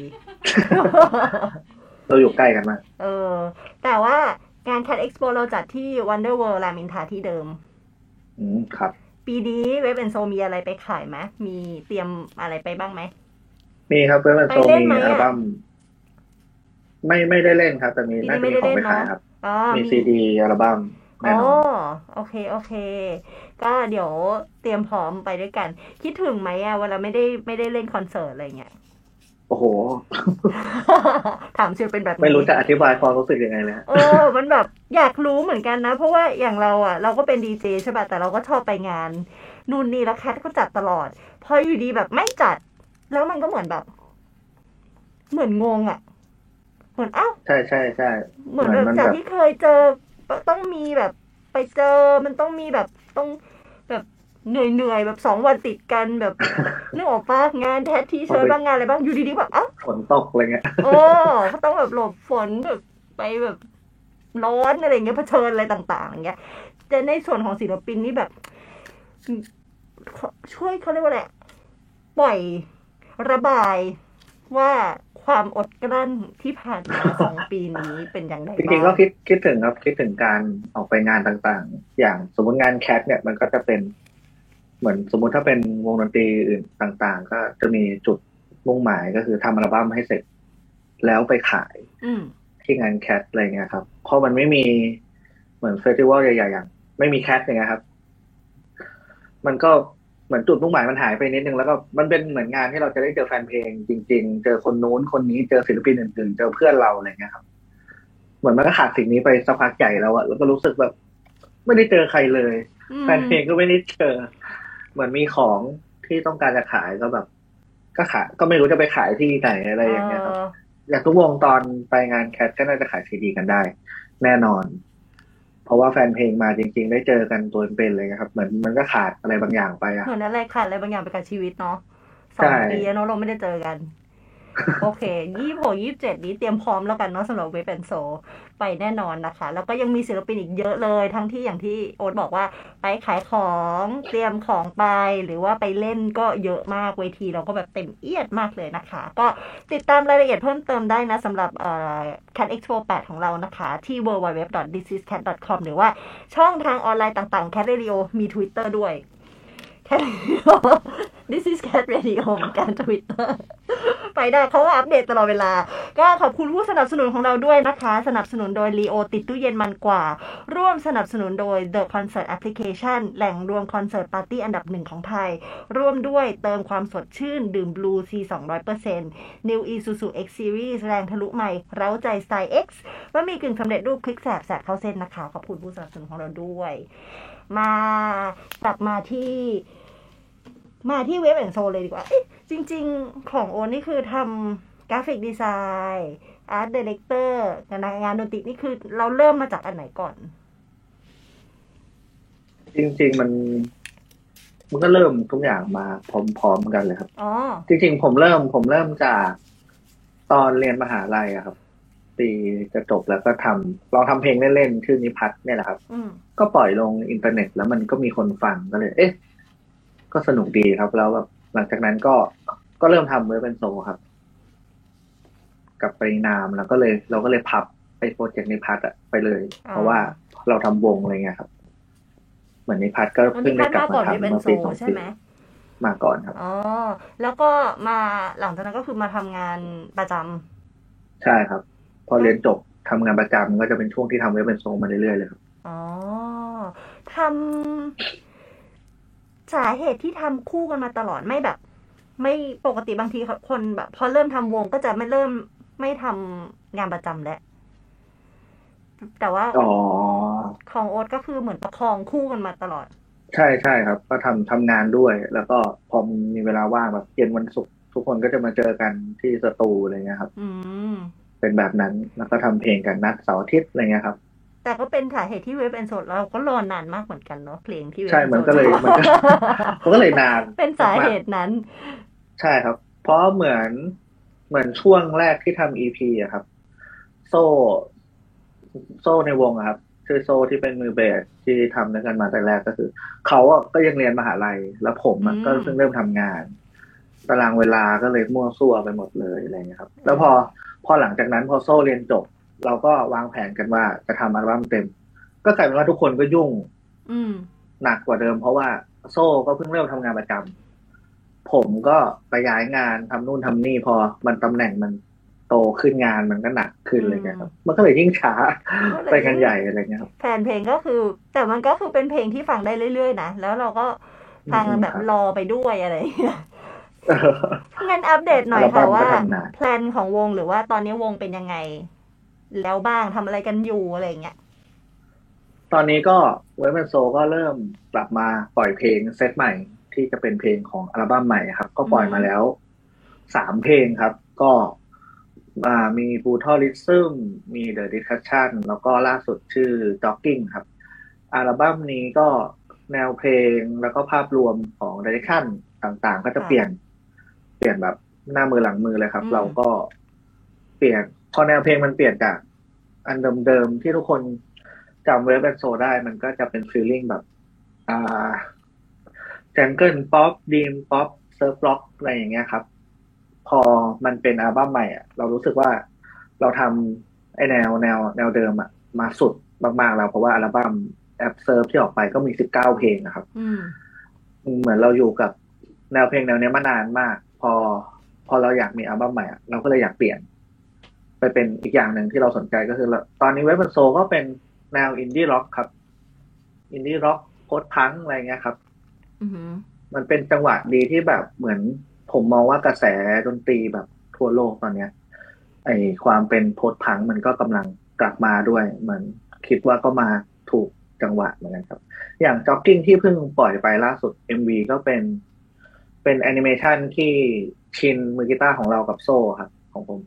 เราอยู่ใกล้กันมากเออ แต่ว่างาน Cat Expo เราจัดที่ Wonder World รามอินทราที่เดิม อืมครับ ปีนี้เว็บแอนโซมีอะไรไปขายไหมมีเตรียมอะไรไปบ้างไหม มีครับเพื่อนโซไปเล่นมีไหมอะอัลบั้มไม่ไม่ได้เล่นครับ แต่มีปีนี้น่าจะไม่มีได้ของเล่นไปขายเนอะครับอ๋อมีซีดีอัลบั้ม แน่อ๋อนอนโอเคโอเค ก็เดี๋ยวเตรียมพร้อมไปด้วยกัน คิดถึงไหมอะเวลาไม่ได้ไม่ได้เล่นคอนเสิร์ตอะไรเงี้ยโอ้โห ถามเชียวเป็นแบบนี้ไม่รู้จะอธิบายความรู้สึกยังไงเลยฮะเออมันแบบอยากรู้เหมือนกันนะ เพราะว่าอย่างเราอะ เราก็เป็นดีเจใช่ป่ะแต่เราก็ชอบไปงาน นู่นนี่แล้วแคทก็จัดตลอด พออยู่ดีแบบไม่จัด แล้วมันก็เหมือนแบบ เหมือนงงอะ เหมือนเอ้าใช่ใช่ใช่เหมือนแบบเหมือนมันจากแบบที่เคยเจอ ต้องมีแบบไปเจอมันต้องมีแบบต้องแบบเหนื่อยเหนื่อยๆแบบสองวันติดกันแบบนึกออกปะงานแทสที่เชิญบ้างงานอะไรบ้างอยู่ดีๆแบบเอ้าฝนตกอะไรเงี้ยโอ้เขาต้องแบบหลบฝนแบบไปแบบร้อนอะไรอย่างเงี้ยเผชิญอะไรต่าง ๆ อย่างเงี้ยแต่ในส่วนของศิลปินนี่แบบ ช่วยเขาเรียกว่าอะไรปล่อยระบายว่า ความอดกลั้นที่ผ่านมาสองปีนี้เป็นอย่างไรจริงๆบ้าก็งคิดคิดถึงครับคิดถึงการออกไปงานต่างๆ อย่างสมมติงาน Cat เนี่ยมันก็จะเป็น เหมือนสมมุติถ้าเป็นวงดนตรีอื่นต่างๆ ก็จะมีจุดมุ่งหมายก็คือทำอัลบั้มให้เสร็จ แล้วไปขายอืมที่งาน Cat อะไรเงี้ยครับเพราะมันไม่มีเหมือน festival ใหญ่ๆอย่าง ไม่มี Cat อย่างเงี้ยครับ มันก็ เหมือนจุดมุ่งหมายมันหายไปนิดนึงแล้วก็มันเป็นเหมือนงานที่เราจะได้เจอแฟนเพลงจริง ๆ เจอคนนู้นคนนี้เจอศิลปินอื่นๆเจอเพื่อนเราอะไรเงี้ยครับ เหมือนมันก็ขาดสิ่งนี้ไปสักพักใหญ่แล้วอะแล้วก็รู้สึกแบบ ไม่ได้เจอใครเลยอืมแฟนเพลงก็ไม่ได้เจอ เหมือนมีของที่ต้องการจะขายก็แบบ ก็ขายก็ไม่รู้จะไปขายที่ไหนอะไรอย่างเงี้ยครับ อย่างทุกวงตอนไปงานแคทก็น่าจะขายซีดีกันได้ แน่นอน เพราะว่าแฟนเพลงมาจริง ๆ ได้เจอกันตัวเป็นๆเลยนะครับเหมือนมันก็ขาดอะไรบางอย่างไปอะเหมือนอะไรขาดอะไรบางอย่างไปกับชีวิตเนาะสใช่องปีแล้วเนาะเราไม่ได้เจอกัน โอเคยี่หกยี่เจ็ดนี้เตรียมพร้อมแล้วกันเนาะสำหรับเวฟแอนโซ ไปแน่นอนนะคะ แล้วก็ยังมีศิลปินอีกเยอะเลย ทั้งที่อย่างที่โอ๊ตบอกว่าไปขายของเตรียมของไปหรือว่าไปเล่นก็เยอะมากเวทีเราก็แบบเต็มเอียดมากเลยนะคะ ก็ติดตามรายละเอียดเพิ่มเติมได้นะสำหรับเอ่อ Cat Expo 8 ของเรานะคะ ที่ www.thisiscat.com หรือว่าช่องทางออนไลน์ต่างๆ Cat Radio มี Twitter ด้วย Cat Radio This is Cat Radio เหมือนกัน Twitter ไปได้เขาก็อัปเดตตลอดเวลา ก็ขอบคุณผู้สนับสนุนของเราด้วยนะคะ สนับสนุนโดย Leo ติดตู้เย็นมันกว่า ร่วมสนับสนุนโดย The Concert Application แหล่งรวมคอนเสิร์ตปาร์ตี้อันดับหนึ่งของไทย ร่วมด้วยเติมความสดชื่น ดื่ม Blue C 200% New Isuzu X Series แรงทะลุใหม่เร้าใจสไตล์ X ว่ามีกึ่งสำเร็จรูปคลิกแสบแสบเข้าเส้นนะคะ ขอบคุณผู้สนับสนุนของเราด้วย มากลับมาที่ มาที่ Wave And So เลยดีกว่าเอ๊ะจริง ๆ ของโอนนี่คือทำ graphic design art director งานงานดนตรีนี่คือเราเริ่มมาจากอันไหนก่อน จริง ๆ มันมันก็เริ่มทุกอย่างมาพร้อมๆกันเลยครับอ๋อจริง ๆ ผมเริ่มผมเริ่มจากตอนเรียนมหาลัยอะครับปีจะจบแล้วก็ทำลองทำเพลงเล่นๆชื่อนิพัฒน์เนี่ยแหละครับอืมก็ปล่อยลงอินเทอร์เน็ตแล้วมันก็มีคนฟังก็เลย เอ๊ะ ก็สนุกดีครับ แล้วแบบหลังจากนั้นก็ก็เริ่มทำ Wave And So ครับ กับปรินามแล้วก็เลย เราก็เลยพับไป project นิพัฒน์อะไปเลยอ๋อเพราะว่าเราทำวงอะไรเงี้ยครับ เหมือนนิพัฒน์ก็อันเพิ่นี้งได้พัดกลับมาก่อนมาเว็บทำแอนเมื่อ So ปีสองใช่ปีไหมมาก่อนครับอ๋อแล้วก็มาหลังจากนั้นก็คือมาทำงานประจำใช่ครับ พอเรียนจบทำงานประจำก็จะเป็นช่วงที่ทำเว็บเป็นโซงมาเรื่อยๆเลยครับอ๋อทำ สาเหตุที่ทำคู่กันมาตลอดไม่แบบ ไม่ปกติบางทีคนแบบ พอเริ่มทำวงก็จะไม่เริ่มไม่ทำงานประจำแล้วแต่ว่าอ๋อของโอ๊ตก็คือเหมือนประคองคู่กันมาตลอด ใช่ใช่ครับ ก็ทำทำงานด้วย แล้วก็พอมีเวลาว่างแบบเย็นวันศุกร์ทุกคนก็จะมาเจอกันที่สตูอะไรเงี้ยครับ อืมเป็นแบบนั้นแล้วก็ทำเพลงกันนัดเสาร์อาทิตย์อะไรเงี้ยครับ แต่ก็เป็นสาเหตุที่ Wave And So เราก็รอนานมากเหมือนกันเนาะเพลงที่ Wave ใช่ And So มันก็เลยมันก็มันก็เลยนาน เป็นสาเหตุนั้น ใช่ครับ เพราะเหมือนเหมือนช่วงแรกที่ทำ EP อะครับ โซ่โซ่ในวงอะครับชื่อโซ่ที่เป็นมือเบสที่ทำด้วยกันมาแต่แรกก็คือ เขาอะก็ยังเรียนมหาลัย แล้วผมอะอืมก็เพิ่งเริ่มทำงาน ตารางเวลาก็เลยมั่วซั่วไปหมดเลยอะไรเงี้ยครับ แล้วพอพอหลังจากนั้นพอโซ่เรียนจบ เราก็วางแผนกันว่าจะทำอัลบั้มเต็ม ก็กลายเป็นว่าทุกคนก็ยุ่ง อืมหนักกว่าเดิม เพราะว่าโซ่ก็เพิ่งเริ่มทำงานประจำผมก็ไปย้ายงานทำนู่นทำนี่พอมันตำแหน่งมันโตขึ้นงานมันก็หนักขึ้นอะไรเงี้ยครับมันก็เลยยิ่งช้าก็เลยไปกันใหญ่อะไรเงี้ยครับ แฟนเพลงก็คือ แต่มันก็คือเป็นเพลงที่ฟังได้เรื่อยๆนะแล้วเราก็ฟังอืมแบบครับรอไปด้วยอะไรอย่างเงี้ยงั้นอัปเดตหน่อยอัลบั้ค่ะมก็ว่าทำนาน แพลนของวงหรือว่าตอนนี้วงเป็นยังไง แล้วบ้างทำอะไรกันอยู่อะไรอย่างเงี้ย ตอนนี้ก็เวฟแอนโซก็เริ่มกลับมาปล่อยเพลงเซตใหม่ที่จะเป็นเพลงของอัลบั้มใหม่ครับ ก็ปล่อยมาแล้วสามเพลงครับ ก็อ่ามี Brutalism มี The Discussion แล้วก็ล่าสุดชื่อ Jogging ครับ อัลบั้มนี้ก็แนวเพลงแล้วก็ภาพรวมของ Direction ต่างๆ ก็จะค่ะเปลี่ยน เปลี่ยนแบบหน้ามือหลังมือเลยครับอืมเราก็เปลี่ยน พอแนวเพลงมันเปลี่ยนจากอันเดิมๆที่ทุกคนจำ Wave And So ได้มันก็จะเป็น feeling แบบ อ่า jangle pop dream pop surf rock อะไรอย่างเงี้ยครับ พอมันเป็นอัลบั้มใหม่อะ เรารู้สึกว่าเราทำไอแนวแนวแนวเดิมอะ มาสุดมากๆแล้วเพราะว่าอัลบั้มแอปเซิร์ฟที่ออกไปก็มีสิบเก้าเพลงนะครับอืมเหมือนเราอยู่กับแนวเพลงแนวเนี้ยมานานมาก พอ พอเราอยากมีอัลบั้มใหม่อะเราก็เลยอยากเปลี่ยน ไปเป็นอีกอย่างหนึ่งที่เราสนใจก็คือเราตอนนี้ Wave And So ก็เป็นแนว indie rock ครับ indie rock post-punk อะไรเงี้ยครับอือหือมันเป็นจังหวะดีที่แบบเหมือนผมมองว่ากระแสดนตรีแบบทั่วโลกตอนเนี้ย ไอความเป็น post-punk มันก็กำลังกลับมาด้วย เหมือนคิดว่าก็มาถูกจังหวะเหมือนกันครับ อย่างจ็อกกิ้งที่เพิ่งปล่อยไปล่าสุด MV ก็เป็นเป็นแอนิเมชันที่ชินมือกีตาร์ของเรากับโซ่ครับ ของผม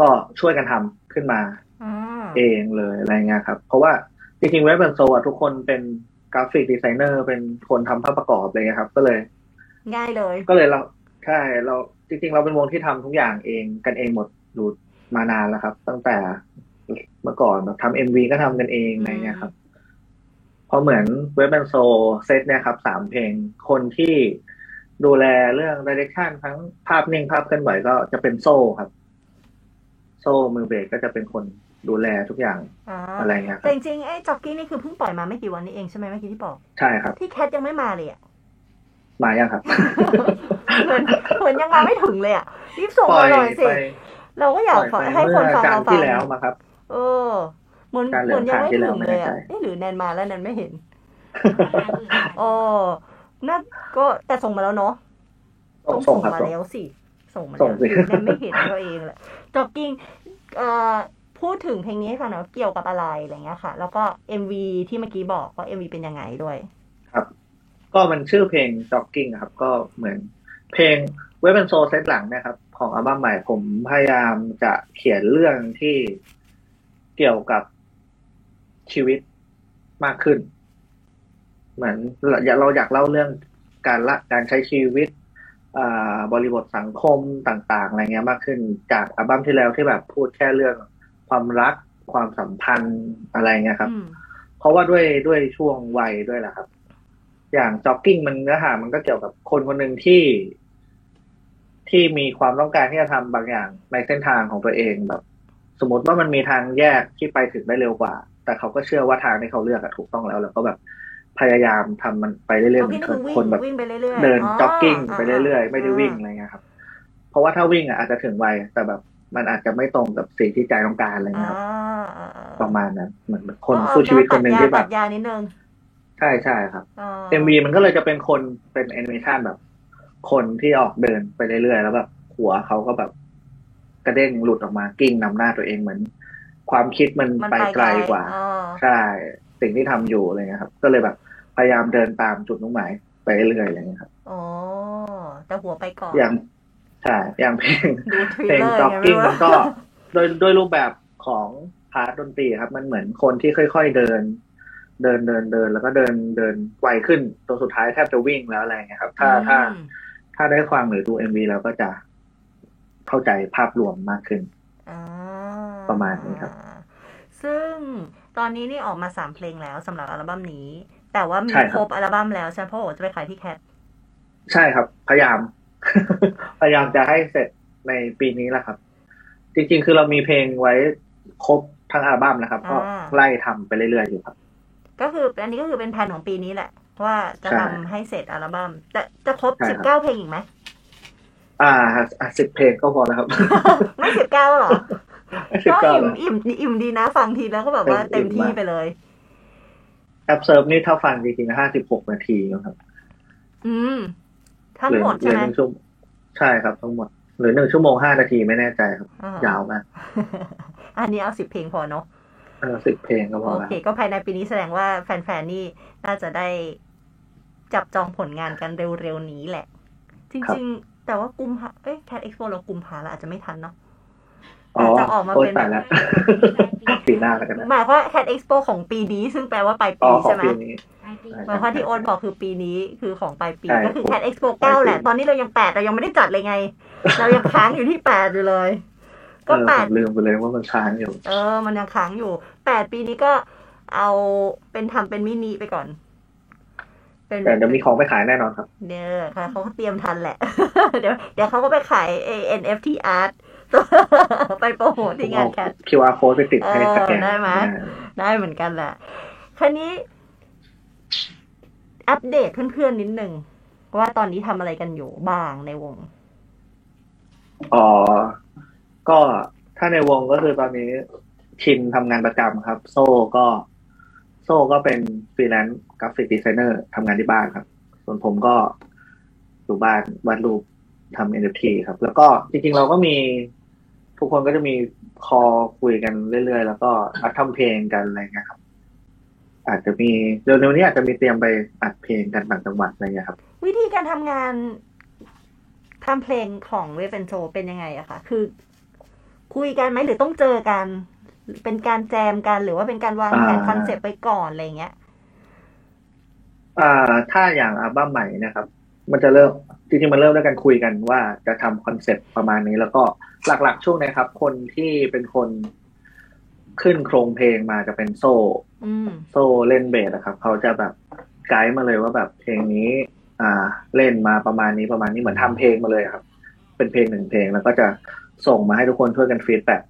ก็ช่วยกันทำขึ้นมาอ่าเองเลยอะไรเงี้ยครับ เพราะว่าจริงๆเว็บแอนโซอะทุกคนเป็น graphic designer เป็นคนทำภาพประกอบอะไรเงี้ยครับ ก็เลย ง่ายเลย ก็เลยเราใช่เราจริงๆ เราเป็นวงที่ทำทุกอย่างเองกันเองหมดอยู่มานานแล้วครับ ตั้งแต่เมื่อก่อนแบบทำ MV ก็ทำกันเองอะไรเงี้ยครับเพราะเหมือน Wave And Soเซตเนี่ยครับสามเพลงคนที่ดูแลเรื่องดิเรกชันทั้งภาพนิ่งภาพเคลื่อนไหวก็จะเป็นโซ่ครับ โซ่มือเบสก็จะเป็นคนดูแลทุกอย่างอ่าอะไรเงี้ยคแต่รับจริงๆไอ้จ็อกกี้นี่คือเพิ่งปล่อยมาไม่กี่วันนี้เองใช่ไหมเมื่อกี้ที่บอก ใช่ครับ ที่แคทยังไม่มาเลยอะมายังครับเหมือนเหมือนยังมาไม่ถึงเลยอะรีบส่งปล่มาอยหน่อยสิไปเราก็อยากปล่อยไปให้คนเมื่อฟังกลาเรารฟัที่งแล้วมาครับ เออเหมือนการเหลืเหอมือนยังไม่ผ่านที่แล้ถึวงไม่เลยแน่ใจอะเอ๊ะหรือแนนมาแล้วแนนไม่เห็นโอ้น่าก็แต่ส่งมาแล้วเนาะส่ต้องงส่ส่งงครับมาส่งแล้วสิ ส่งมาส่แล้วงสิคือแนนไม่เห็นตัวเองแหละจ็อกกิ้งเอ่อพูดถึงเพลงนี้ให้ฟังหน่อยว่าเกี่ยวกับอะไรอะไรเงี้ยค่ะ แล้วก็เอ็มวีที่เมื่อกี้บอกว่าเอ็มวีเป็นยังไงด้วย ครับ ก็มันชื่อเพลง jogging อะครับ ก็เหมือนเพลงเว็บเป็นโซเซตหลังเนะครับ ของอัลบั้มใหม่ผมพยายามจะเขียนเรื่องที่เกี่ยวกับชีวิตมากขึ้น เหมือนเราอยากเราอยากเล่าเรื่องการละการใช้ชีวิตอ่า บริบทสังคมต่าง ๆ อะไรเงี้ยมากขึ้นจากอัลบั้มที่แล้วที่แบบพูดแค่เรื่องความรักความสัมพันธ์อะไรเงี้ยครับอืมเพราะว่าด้วยด้วยช่วงวัยด้วยแหละครับ อย่างจ็อกกิ้งมันเนื้อหา มันก็เกี่ยวกับคนคนหนึ่งที่ที่มีความต้องการที่จะทำบางอย่างในเส้นทางของตัวเองแบบ สมมติว่ามันมีทางแยกที่ไปถึงได้เร็วกว่า แต่เขาก็เชื่อว่าทางที่เขาเลือกอะถูกต้องแล้ว แล้วก็แบบ พยายามทำมันไปเรื่อยๆโอเหเคมือนนี่คือวิ่งคนแบบวิ่งไปเรื่อยๆเดินอ๋อจ็อกกิ้งาไปเรื่อยๆ ไม่ได้วิ่งอะไรเงี้ยครับ เพราะว่าถ้าวิ่งอะอาจจะถึงไวแต่แบบมันอาจจะไม่ตรงกับสิ่งที่ใจต้องการอะไรอ่าเงี้ยครับอ่าอ่าประมาณนั้นเหมือนคนก็เอาสู้ชีวิตคนหนึ่งที่แบปรับยานิดนึงใช่ใช่ครับอ๋อเอ็มวีมันก็เลยจะเป็นคนเป็นแอนิเมชันแบบ คนที่ออกเดินไปเรื่อยๆแล้วแบบหัวเขาก็แบบกระเด้งหลุดออกมากิ้งนำหน้าตัวเองเหมือน ความคิดมันมันไปไกลกว่าอ๋อใช่ สิ่งที่ทำอยู่อะไรเงี้ยครับ ก็เลยแบบพยายามเดินตามจุดมุ่งหมายไปเรื่อยๆอะไรเงี้ยครับอ๋อแต่หัวไปก่อนอย่างใช่อย่างเพลงดูทริลเพลงเลอร์จ็อกกิ้งไงไม่รู้มันก็โดยโดยรูปแบบของ part ดนตรีครับ มันเหมือนคนที่ค่อย ๆเดิน เดินเดินเดิน แล้วก็เดินเดินไวขึ้นตัวสุดท้ายแทบจะวิ่งแล้วอะไรเงี้ยครับ ถ้าถ้าอืมถ้าได้ฟังหรือดูเอ็มวีเราก็จะเข้าใจภาพรวมมากขึ้นอ่าประมาณนี้ครับ ซึ่ง ตอนนี้นี่ออกมาสามเพลงแล้วสำหรับอัลบั้มนี้ แต่ว่ามีใช่ครับครบอัลบั้มแล้วใช่ไหมเพราะว่าจะไปขายที่แคทใช่ครับ พยายาม พยายามจะให้เสร็จในปีนี้แหละครับ จริงๆ คือเรามีเพลงไว้ครบทั้งอัลบั้มนะครับ ก็ไล่ทำไปเรื่อยๆอยู่ครับ ก็คืออันนี้ก็คือเป็นแผนของปีนี้แหละ ว่าจะใช่ทำให้เสร็จอัลบั้มแต่จะครบใช่สิครับบเก้าเพลงอีกไหมอ่าสิบเพลงก็พอแล้วครับ ไม่สิบเก้าหรอสิบ ก็เก้าอิ่มอิ่มอิ่มดีนะ ฟังทีแล้วก็แบบว่าเต็เต็มมอิ่มที่มากไปเลยแอปเซิร์ฟนี่ถ้าฟังจริงๆห้าสิบหกนาทีนะครับ อืม ทั้งเหลืหมดเหลืใช่ไหมหนึ่งชั่วโมงใช่ครับทั้งหมดเหลือหนึ่งชั่วโมงห้านาทีไม่แน่ใจครับอ่ยาวมาก อันนี้เอาสิบเพลงพอเนาะเออสิบเพลงก็พอโอแล้วเค ก็ภายในปีนี้แสดงว่าแฟนๆนี่น่าจะได้จับจองผลงานกันเร็วๆนี้แหละ จริง ๆ แต่ว่ากุมภาเอ้ย Cat Expo เรากุมภาแล้วอาจจะไม่ทันเนาะอ๋อ จะออกมาโอ๊ยเป็นตายแล้วปีหน้าก็จะได้หมายความว่า Cat Expo ของปีนี้ซึ่งแปลว่าปลายอ๋ปีอขอใช่งไหมปีนี้หมายความว่าที่โอนบอกคือปีนี้คือของปลายปีใช่ก็คือผม Cat Expo เก้าแหละ ตอนนี้เรายังแปดเรายังไม่ได้จัดเลยไง เรายังค้างอยู่ที่แปดอยู่เลย ก็เออแปผดมลืมไปเลยว่ามันค้างอยู่ เออ มันยังค้างอยู่แปดปีนี้ก็เอาเป็นทำเป็นมินิไปก่อนเป็นแต่เดี๋ยวมีของไปขายแน่นอนครับ เนี่ยค่ะเขาก็เตรียมทันแหละ เดี๋ยวเดี๋ยวเขาก็ไปขาย NFT art ไปโปรโมทที่งาน Cat QR code ไปติดให้สแกนเออได้ไหมได้เหมือนกันแหละคราวนี้ อัปเดตเพื่อนๆนิดหนึ่งว่าตอนนี้ทำอะไรกันอยู่บ้างในวง อ๋อ ก็ถ้าในวงก็คือตอนนี้ชินทำงานประจำครับ โซ่ก็ โซ่ก็เป็น freelance graphic designer ทำงานที่บ้านครับ ส่วนผมก็อยู่บ้านวาดรูปทำ NFT ครับ แล้วก็จริงๆเราก็มี ทุกคนก็จะมี call คุยกันเรื่อยๆ แล้วก็นัดทำเพลงกันอะไรเงี้ยครับ อาจจะมีเร็วๆนี้อาจจะมีเตรียมไปอัดเพลงกันต่างจังหวัดอะไรเงี้ยครับ วิธีการทำงานทำเพลงของ Wave And So เป็นยังไงอะคะคือ คุยกันไหมหรือต้องเจอกัน เป็นการแจมกันหรือว่าเป็นการวางแผนอ่า concept ไปก่อนอะไรเงี้ยอ่าถ้าอย่างอัลบั้มใหม่เนี่ยครับ มันจะเริ่ม จริงๆมันเริ่มด้วยกันคุยกันว่าจะทำ concept ประมาณนี้ แล้วก็หลักๆ ช่วงเนี้ยครับ คนที่เป็นคนขึ้นโครงเพลงมาจะเป็นโซ่อืมโซ่เล่นเบสนะครับ เขาจะแบบไกด์มาเลยว่าแบบเพลงนี้ อ่า เล่นมาประมาณนี้ประมาณนี้เหมือนทำเพลงมาเลยครับ เป็นเพลงหนึ่งเพลงแล้วก็จะส่งมาให้ทุกคนช่วยกันฟีดแบ็ก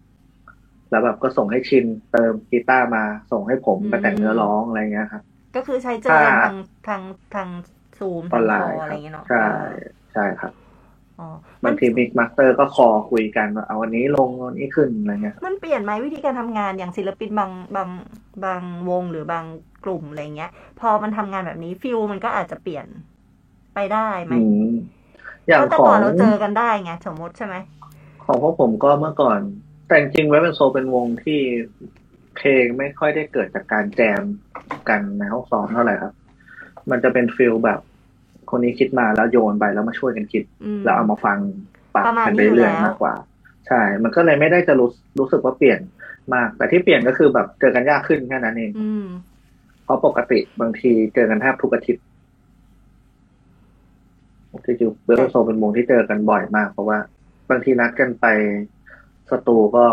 แล้วแบบก็ส่งให้ชินเติมกีตาร์มาส่งให้ผมไปแต่งเนื้อร้องอะไรเงี้ยครับ ก็คือใช้เจอกันอ่าทางทางทาง ซูมอทาองนไลคอน์อะคไรรับเงี้ยเนาะใช่ใช่ครับอ๋อบางทีมิกมาสเตอร์ก็คอคุยกันว่าเอาวันนี้ลงวันนี้ขึ้นอะไรเงี้ยมันเปลี่ยนไหมวิธีการทำงานอย่างศิลปินบางบางบางวงหรือบางกลุ่มอะไรเงี้ย พอมันทำงานแบบนี้ feel มันก็อาจจะเปลี่ยนไปได้ไหมอืมอย่างเพราะแต่ขอก่องนเราเจอกันได้ไงสมมติใช่ไหมของพวกผมก็เมื่อก่อน แต่จริงๆ Wave And So เป็นวงที่เพลงไม่ค่อยได้เกิดจากการแจมกันในห้องซ้อมเท่าไหร่ครับ มันจะเป็น feel แบบ คนนี้คิดมาแล้วโยนไปแล้วมาช่วยกันคิดอืมแล้วเอามาฟังปรับประมาณกันนี้อยู่เรื่อยแล้วๆมากกว่า ใช่ มันก็เลยไม่ได้จะรู้รู้สึกว่าเปลี่ยนมาก แต่ที่เปลี่ยนก็คือแบบเจอกันยากขึ้นแค่นั้นเองอืมเพราะปกติบางทีเจอกันแทบทุกอาทิตย์จริงๆเบลโซเป็นวงที่เจอกันบ่อยมาก เพราะว่า บางทีนัดกันไปสตูก็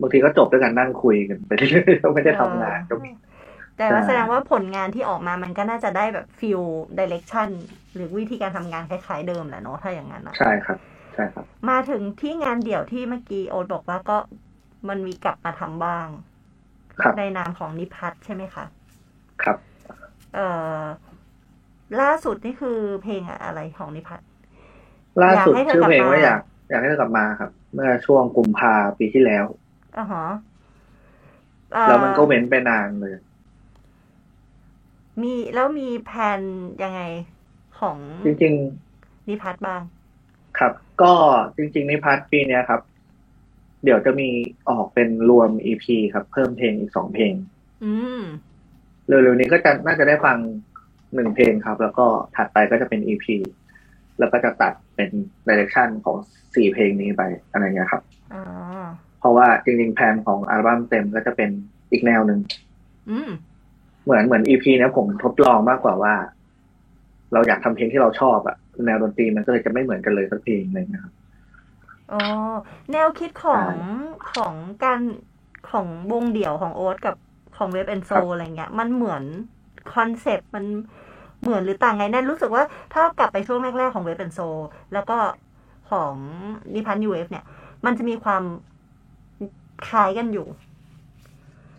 บางทีก็จบด้วยกันนั่งคุยกันไปเรื่อยๆไม่ได้ทำงานก็มี แต่ว่าใช่แสดงว่าผลงานที่ออกมามันก็น่าจะได้แบบฟิลดิเรกชันหรือวิธีการทำงานคล้ายๆเดิมแหละเนาะถ้าอย่างนั้นนะใช่ครับ ใช่ครับ มาถึงที่งานเดี่ยวที่เมื่อกี้โอ๊ตบอกว่าก็มันมีกลับมาทำบ้างครับในนามของนิพัทใช่ไหมคะ ครับ เอ่อ ล่าสุดนี่คือเพลงอะไรของนิพัฒน์ล่าสุดอยากให้เธอชื่อเพลงกลับมาว่าอยาก อยากให้เธอกลับมาครับ เมื่อช่วงกุมภาปีที่แล้วอ่าฮะเอ่อแล้วมันก็เว้นไปนานเลย มีแล้วมีแผนยังไงของจริงนิพัฒน์บ้างๆครับ ก็จริงๆใน part ปีเนี้ยครับ เดี๋ยวจะมีออกเป็นรวม EP ครับ เพิ่มเพลงอีกสองเพลง อืมเร็วๆนี้ก็จะน่าจะได้ฟังหนึ่งเพลงครับ แล้วก็ถัดไปก็จะเป็น EP แล้วก็จะตัดเป็น direction ของสี่เพลงนี้ไปอะไรเงี้ยครับอ่าเพราะว่าจริงๆ plan ของอัลบั้มเต็มก็จะเป็นอีกแนวหนึ่งอืม เหมือนเหมือน EP เนี้ยผมทดลองมากกว่าว่า เราอยากทำเพลงที่เราชอบอะแนวดนตรีมันก็เลยจะไม่เหมือนกันเลยสักเพลงเลยนะครับอ๋อแนวคิดของใช่ของการของวงเดี่ยวของโอ๊ตกับของ Wave And So ครับอะไรเงี้ย มันเหมือน concept มันเหมือนหรือต่างไงแน่นรู้สึกว่าถ้ากลับไปช่วงแรกๆของ Wave And So แล้วก็ของนิพัฒน์ New Wave เนี่ย มันจะมีความคล้ายกันอยู่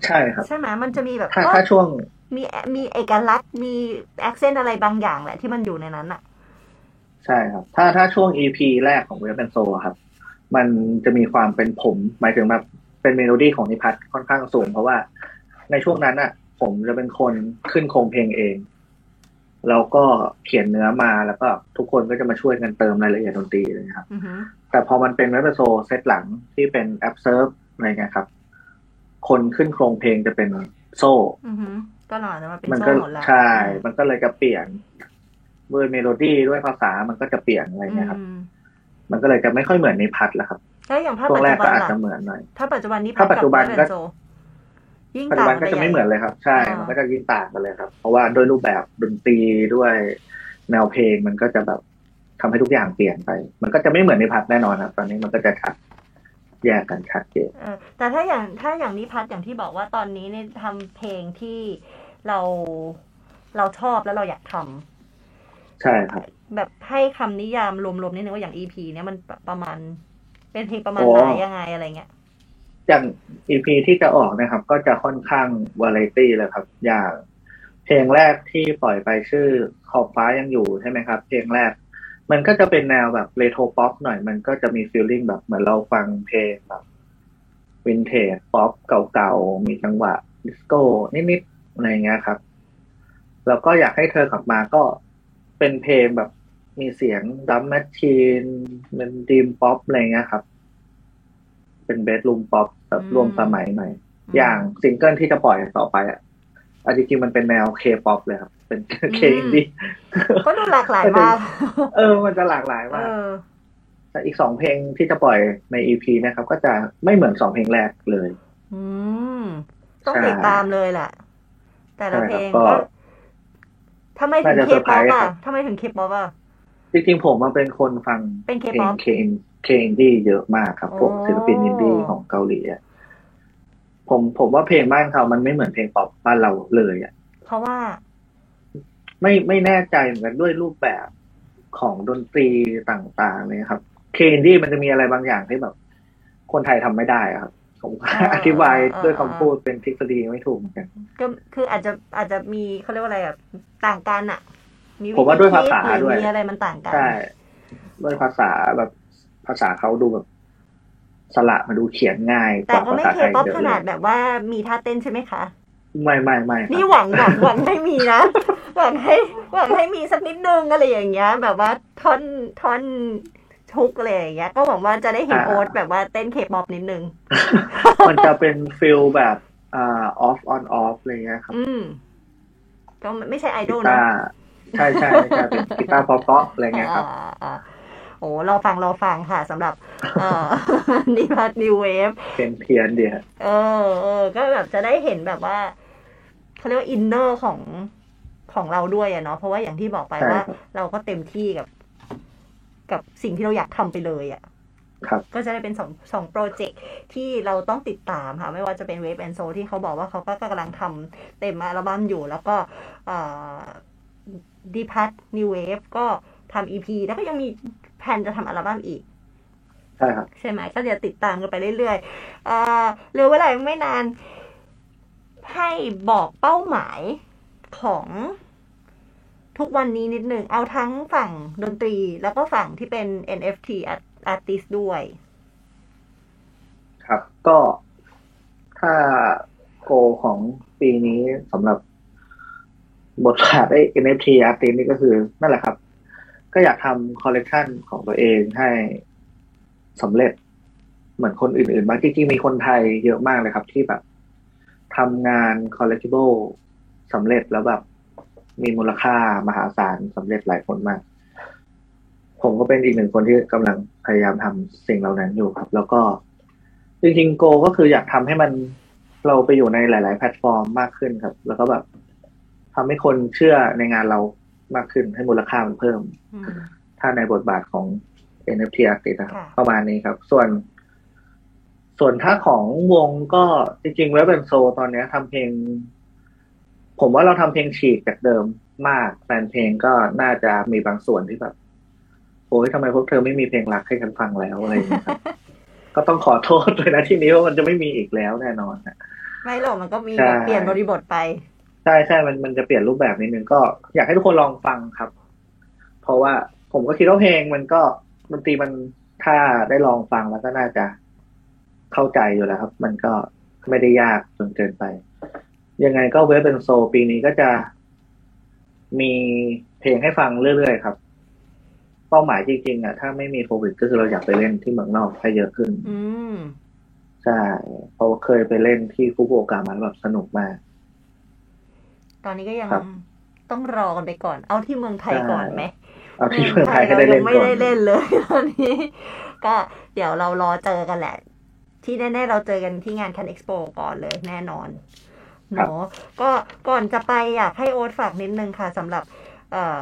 ใช่ครับ ใช่ไหมมันจะมีแบบถ้าก็ถ้าช่วง มีมีเอกลักษณ์มี accent อะไรบางอย่างแหละที่มันอยู่ในนั้นอะใช่ครับ ถ้าถ้าช่วง EP แรกของ Wave And So ครับ มันจะมีความเป็นผมหมายถึงแบบเป็นเมโลดี้ของนิพัฒน์ค่อนข้างสูงเพราะว่าในช่วงนั้นอะผมจะเป็นคนขึ้นโครงเพลงเองแล้วก็เขียนเนื้อมาแล้วก็ทุกคนก็จะมาช่วยกันเติมรายละเอียดดนตรีเลยครับอือฮึแต่พอมันเป็นเวบโซเซตหลังที่เป็นแอปเซิร์ฟอะไรเงี้ยครับ คนขึ้นโครงเพลงจะเป็นโซ่ อือฮึก็หน่อยจะมาเป็นมันโซ่ก็หมดแล้วใช่ มันก็เลยจะเปลี่ยนด้วยเมโลดี้ด้วยภาษามันก็จะเปลี่ยนอะไรเงี้ยครับอืมมันก็เลยจะไม่ค่อยเหมือนในพัดแล้วครับแล้วอย่างภาพช่วปังจแรจุกบัก็นอาจล่ะจะเหมือนหน่อยถ้าปัจจุบันนี้ถ้าปัจจุบันก็โซยิ่งปัจจุต่างบันก็จะไม่เหมือนเลยครับ ใช่อ่ามัมันก็จะยิ่งต่างกันเลยครับ เพราะว่าด้วยรูปแบบดนตรีด้วยแนวเพลงมันก็จะแบบทำให้ทุกอย่างเปลี่ยนไป มันก็จะไม่เหมือนในพัดแน่นอนครับ ตอนนี้มันก็จะชัด แยกกันชัดเจนเออแต่ถ้าอย่างถ้าอย่างนิพัฒน์อย่างที่บอกว่าตอนนี้เนี่ยทำเพลงที่เราเราชอบแล้วเราอยากทำใช่ครับ แบบให้คำนิยามรวมๆนิดนึงว่าอย่าง EP เนี่ยมันประมาณ เป็นเพลงประมาณโอ้ไหนยังไงอะไรเงี้ยอย่าง EP ที่จะออกนะครับ ก็จะค่อนข้างวาไรตี้เลยครับ อย่างเพลงแรกที่ปล่อยไปชื่อขอบฟ้ายังอยู่ใช่ไหมครับ เพลงแรก มันก็จะเป็นแนวแบบ retro pop หน่อย มันก็จะมี feeling แบบเหมือนเราฟังเพลงแบบ vintage pop เก่าๆ มีจังหวะดิสโก้นิดๆ อะไรเงี้ยครับ แล้วก็อยากให้เธอกลับมาก็เป็นเพลงแบบมีเสียง drum machine เป็น dream pop อะไรเงี้ยครับ เป็น bedroom pop แบบอืมร่วมสมัยหน่อย อย่างซิงเกิลที่จะปล่อยต่อไปอะ อันจริงๆมันเป็นแนวเคป๊อปเลยครับ เป็น K-indie ก็ดูหลากหลายมาก เออ มันจะหลากหลายเอมากอแต่อีกสองเพลงที่จะปล่อยใน EP นะครับ ก็จะไม่เหมือนสองเพลงแรกเลย อืม ต้องใช่ติดตามเลยแหละ แต่ละใช่เพคลรับงก็ก็ทำไมถึงน่าจะเคเซอร์ไพรป๊อปส์อะครับทำไมถึงเคป๊อปอะจริงๆผมมาเป็นคนฟังเป็นเพลง K-pop เคเคอินดี้เยอะมากครับ พวกโอ้ศิลปินอินดี้ของเกาหลีอะ ผมผมว่าเพลงบ้านเขามันไม่เหมือนเพลงป๊อปบ้านเราเลยอะ เพราะว่า ไม่ไม่แน่ใจเหมือนกันด้วยรูปแบบของดนตรีต่างๆเลยครับ เคอินดี้มันจะมีอะไรบางอย่างที่แบบ คนไทยทำไม่ได้อะครับผมอ่าอธิบายอ่าด้วยคำพูดเป็นทฤษฎีไม่ถูกเหมือนกัน ก็คืออาจจะอาจจะมีเขาเรียกว่าอะไรอะต่างกันอะมีผมว่าด้วยภาษาคิหรือด้วยมีอะไรมันต่างกันใช่ด้วยภาษาแบบภาษาเขาดูแบบ สระมาดูเขียนง่ายกแต่ว่าก็ภาไม่ษาเคไทยป๊อปเยอะขเลนาดยแบบว่ามีท่าเต้นใช่ไหมคะไม่ไม่ไม่ครับนี่หวังหวังหวังให้มีนะ หวังให้หวังให้มีสักนิดนึงอะไรอย่างเงี้ย แบบว่าท่อนท่อนทุกอะไรอย่างเงี้ย ก็หวังว่าจะได้เห็นโอ๊ตแบบว่าเต้นเคป๊อปนิดนึง มันจะเป็น feel แบบอ่า offonoff อะไรเงี้ยครับ อืมก็ไม่ใช่ไอดอลนะตาร์ใช่ใช่ใช่เป็นกีตาร์เพราะๆอะไรเงี้ยครับอ่าอ่า โอ้เราฟังเราฟังค่ะสำหรับเอ่อนิพัฒน์ New Waveเป็นเพี้ยนเดียวเออเออ ก็แบบจะได้เห็นแบบว่าเขาเรียกว่า inner ของของเราด้วยอะเนาะเพราะว่าอย่างที่บอกไปใช่ว่าครับเราก็เต็มที่กับ กับสิ่งที่เราอยากทำไปเลยอะครับก็จะได้เป็นสองสองโปรเจกต์ที่เราต้องติดตามค่ะ ไม่ว่าจะเป็น Wave and So ที่เขาบอกว่าเขาก็กำลังทำเต็มอัลบั้มอยู่ แล้วก็ดีพัทนิวเวฟก็ทำ EP แล้วก็ยังมี แผนจะทำอัลบั้มอีก ใช่ครับ ใช่ไหมก็จะติดตามกันไปเรื่อยๆเอ่อเหลือเวลาอีกไม่นาน ให้บอกเป้าหมายของทุกวันนี้นิดหนึ่ง เอาทั้งฝั่งดนตรีแล้วก็ฝั่งที่เป็น NFT artist ด้วย ครับ ก็ถ้าโกของปีนี้สำหรับบทบาทไอ้ NFT artist นี่ก็คือ นั่นแหละครับ ก็อยากทำคอลเลกชันของตัวเองให้สำเร็จเหมือนคนอื่นๆบ้างจริงๆมีคนไทยเยอะมากเลยครับ ที่แบบทำงาน collectible สำเร็จแล้วแบบ มีมูลค่ามหาศาลสำเร็จหลายคนมาก ผมก็เป็นอีกหนึ่งคนที่กำลังพยายามทำสิ่งเหล่านั้นอยู่ครับ แล้วก็จริงๆโกก็คืออยากทำให้มันเราไปอยู่ในหลาย ๆ แพลตฟอร์มมากขึ้นครับ แล้วก็แบบทำให้คนเชื่อในงานเรา มากขึ้นให้มูลค่ามันเพิ่มอืมถ้าในบทบาทของ NFT artist นะครับค่ะประมาณนี้ครับ ส่วน ส่วนถ้าของวงก็จริงๆเวเป็นโซตอนเนี้ยทำเพลง ผมว่าเราทำเพลงฉีกจากเดิมมากแฟนเพลงก็น่าจะมีบางส่วนที่แบบโอ้ยทำไมพวกเธอไม่มีเพลงรักให้ฉันฟังแล้วอะไรอย่างเงี้ยครับก็ต้องขอโทษด้วยนะที่นี้ว่ามันจะไม่มีอีกแล้วแน่นอนนะไม่หรอกมันก็มีใช่แบบเปลี่ยนบริบทไป ใช่ใช่มันมันจะเปลี่ยนรูปแบบนิดนึงก็ อยากให้ทุกคนลองฟังครับ เพราะว่าผมก็คิดว่าเพลงมันก็ดนตรีมันถ้าได้ลองฟังแล้วก็น่าจะเข้าใจอยู่แล้วครับ มันก็ไม่ได้ยากจนเกินไป ยังไงก็เวฟเป็นโซปีนี้ก็จะมีเพลงให้ฟังเรื่อยๆครับ เป้าหมายจริงๆอะถ้าไม่มีโควิดก็คือเราอยากไปเล่นที่เมืองนอกให้เยอะขึ้น อืมใช่เพราะว่าเคยไปเล่นที่ฟุกุโอกะมาแล้วแบบสนุกมาก ตอนนี้ก็ยังครับต้องรอกันไปก่อน เอาที่เมืองไทยก่อนไหมเอาที่เมืองไทยให้ได้ราเล่ยันไม่ก่อนได้เล่นเลยตอนนี้ ก็เดี๋ยวเรารอเจอกันแหละ ที่แน่ๆเราเจอกันที่งานคันเอ็กซ์โปก่อนเลยแน่นอนครับเนาะก็ก่อนจะไปอยากให้โอ๊ตฝากนิดนึงค่ะสำหรับ เอ่อ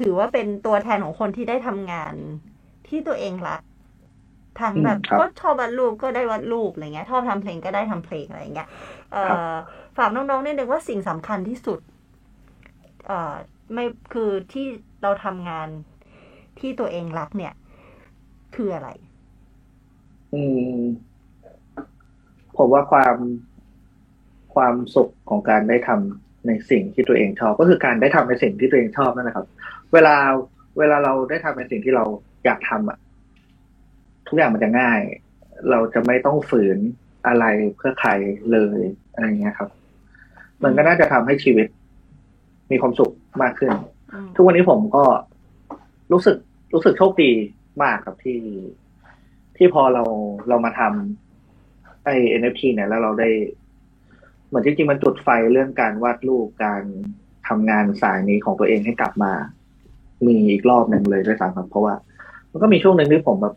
ถือว่าเป็นตัวแทนของคนที่ได้ทำงานที่ตัวเองรักทางแบบอืมครับก็ชอบวาดรูปก็ได้วาดรูปอะไรเงี้ยชอบทำเพลงก็ได้ทำเพลงอะไรเงี้ย เอ่ครับอ ฝากน้องๆนิดนึงว่าสิ่งสำคัญที่สุดเอ่อไม่คือที่เราทำงานที่ตัวเองรักเนี่ย คืออะไร อืมผมว่าความความสุขของการได้ทำในสิ่งที่ตัวเองชอบก็คือการได้ทำในสิ่งที่ตัวเองชอบนั่นแหละครับ เวลาเวลาเราได้ทำในสิ่งที่เราอยากทำอะ ทุกอย่างมันจะง่าย เราจะไม่ต้องฝืนอะไรเพื่อใครเลยอะไรเงี้ยครับ มันก็น่าจะทำให้ชีวิต มีความสุขมากขึ้นอืมทุกวันนี้ผมก็รู้สึกรู้สึกโชคดีมากครับที่ที่พอเราเรามาทำไอ้ NFT เนี่ยแล้วเราได้ เหมือนจริงๆมันจุดไฟเรื่องการวาดรูปการทำงานสายนี้ของตัวเองให้กลับมา มีอีกรอบหนึ่งเลยด้วยซ้ำครับ เพราะว่า มันก็มีช่วงหนึ่งที่ผมแบบ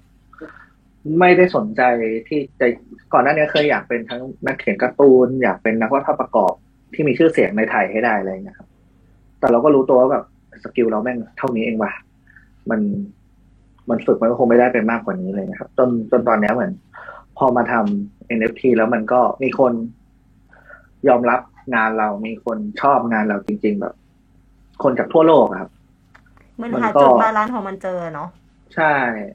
ไม่ได้สนใจที่จะก่อนหน้านี้เคยอยากเป็นทั้งนักเขียนการ์ตูน อยากเป็นนักวาดภาพประกอบ ที่มีชื่อเสียงในไทยให้ได้อะไรอย่างเงี้ยครับ แต่เราก็รู้ตัวว่าแบบสกิลเราแม่งเท่านี้เองว่ะมันมันฝึกมันก็คงไม่ได้ไปมากกว่านี้เลยนะครับ จนจนตอนเนี้ยเหมือน พอมาทำ NFT แล้วมันก็มีคนยอมรับงานเรา มีคนชอบงานเราจริง ๆ แบบ คนจากทั่วโลกอะครับเหมือนมันหาจุดบาลานซ์ของมันเจอเนาะใช่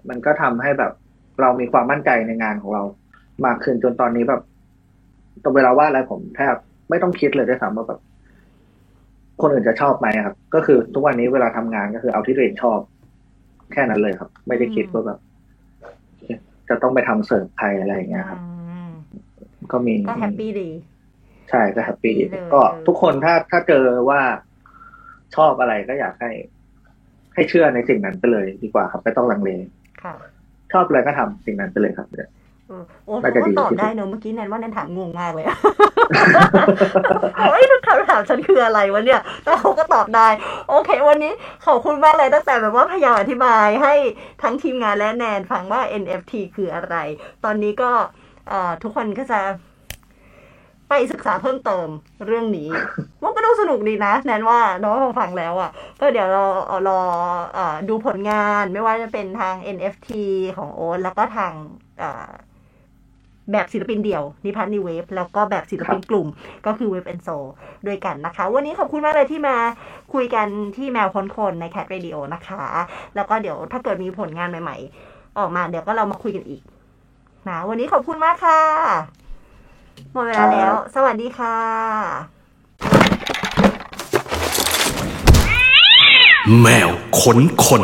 มันก็ทำให้แบบ เรามีความมั่นใจในงานของเรา มากขึ้นจนตอนนี้แบบตอนเวลาวาดอะไรผมแทบ ไม่ต้องคิดเลยด้วยซ้ำว่าแบบคนอื่นจะชอบไหมครับ ก็คือทุกวันนี้เวลาทำงานก็คือเอาที่ตัวเองชอบ แค่นั้นเลยครับ ไม่ได้คิดว่าแบบจะต้องไปทำเสิร์ฟใครอะไรอย่างเงี้ยครับอืมก็มีก็แฮปปี้ดี ใช่ก็แฮปปี้ดีเลยก็ทุกคนถ้าถ้าเจอว่าชอบอะไรก็อยากให้ ให้เชื่อในสิ่งนั้นไปเลยดีกว่าครับ ไม่ต้องลังเลค่ะชอบอะไรก็ทำสิ่งนั้นไปเลยครับเออ โอ้น่าเขาจะก็ดีตอบที่สุดได้เนอะเมื่อกี้แนนว่าแนนถามงงมากเลยอะโอ้ยคำถามฉันคืออะไรวะเนี่ย แต่เขาก็ตอบได้ โอเค วันนี้ขอบคุณมากเลยตั้งแต่แบบว่าพยายามอธิบายให้ทั้งทีมงานและแนนฟังว่า NFT คืออะไร ตอนนี้ก็เอ่อทุกคนก็จะไปศึกษาเพิ่มเติมเรื่องนี้มันก็ดูสนุกดีนะ แนนว่าน้องพอฟังแล้วอะ ก็เดี๋ยวเราเอารอเอ่อดูผลงานไม่ว่าจะเป็นทาง NFT ของโอ๊ตแล้วก็ทางเอ่อ แบบศิลปินเดี่ยว นิพัฒน์นิเวฟแล้วก็แบบศิลปินกลุ่มก็คือเวฟแอนโซด้วยกันนะคะ วันนี้ขอบคุณมากเลยที่มาคุยกันที่แมวคนคนในแคทเรดิโอนะคะ แล้วก็เดี๋ยวถ้าเกิดมีผลงานใหม่ ๆ ออกมาเดี๋ยวก็เรามาคุยกันอีกนะวันนี้ขอบคุณมากค่ะหมดเวลาแล้ว สวัสดีค่ะ แมวขนคน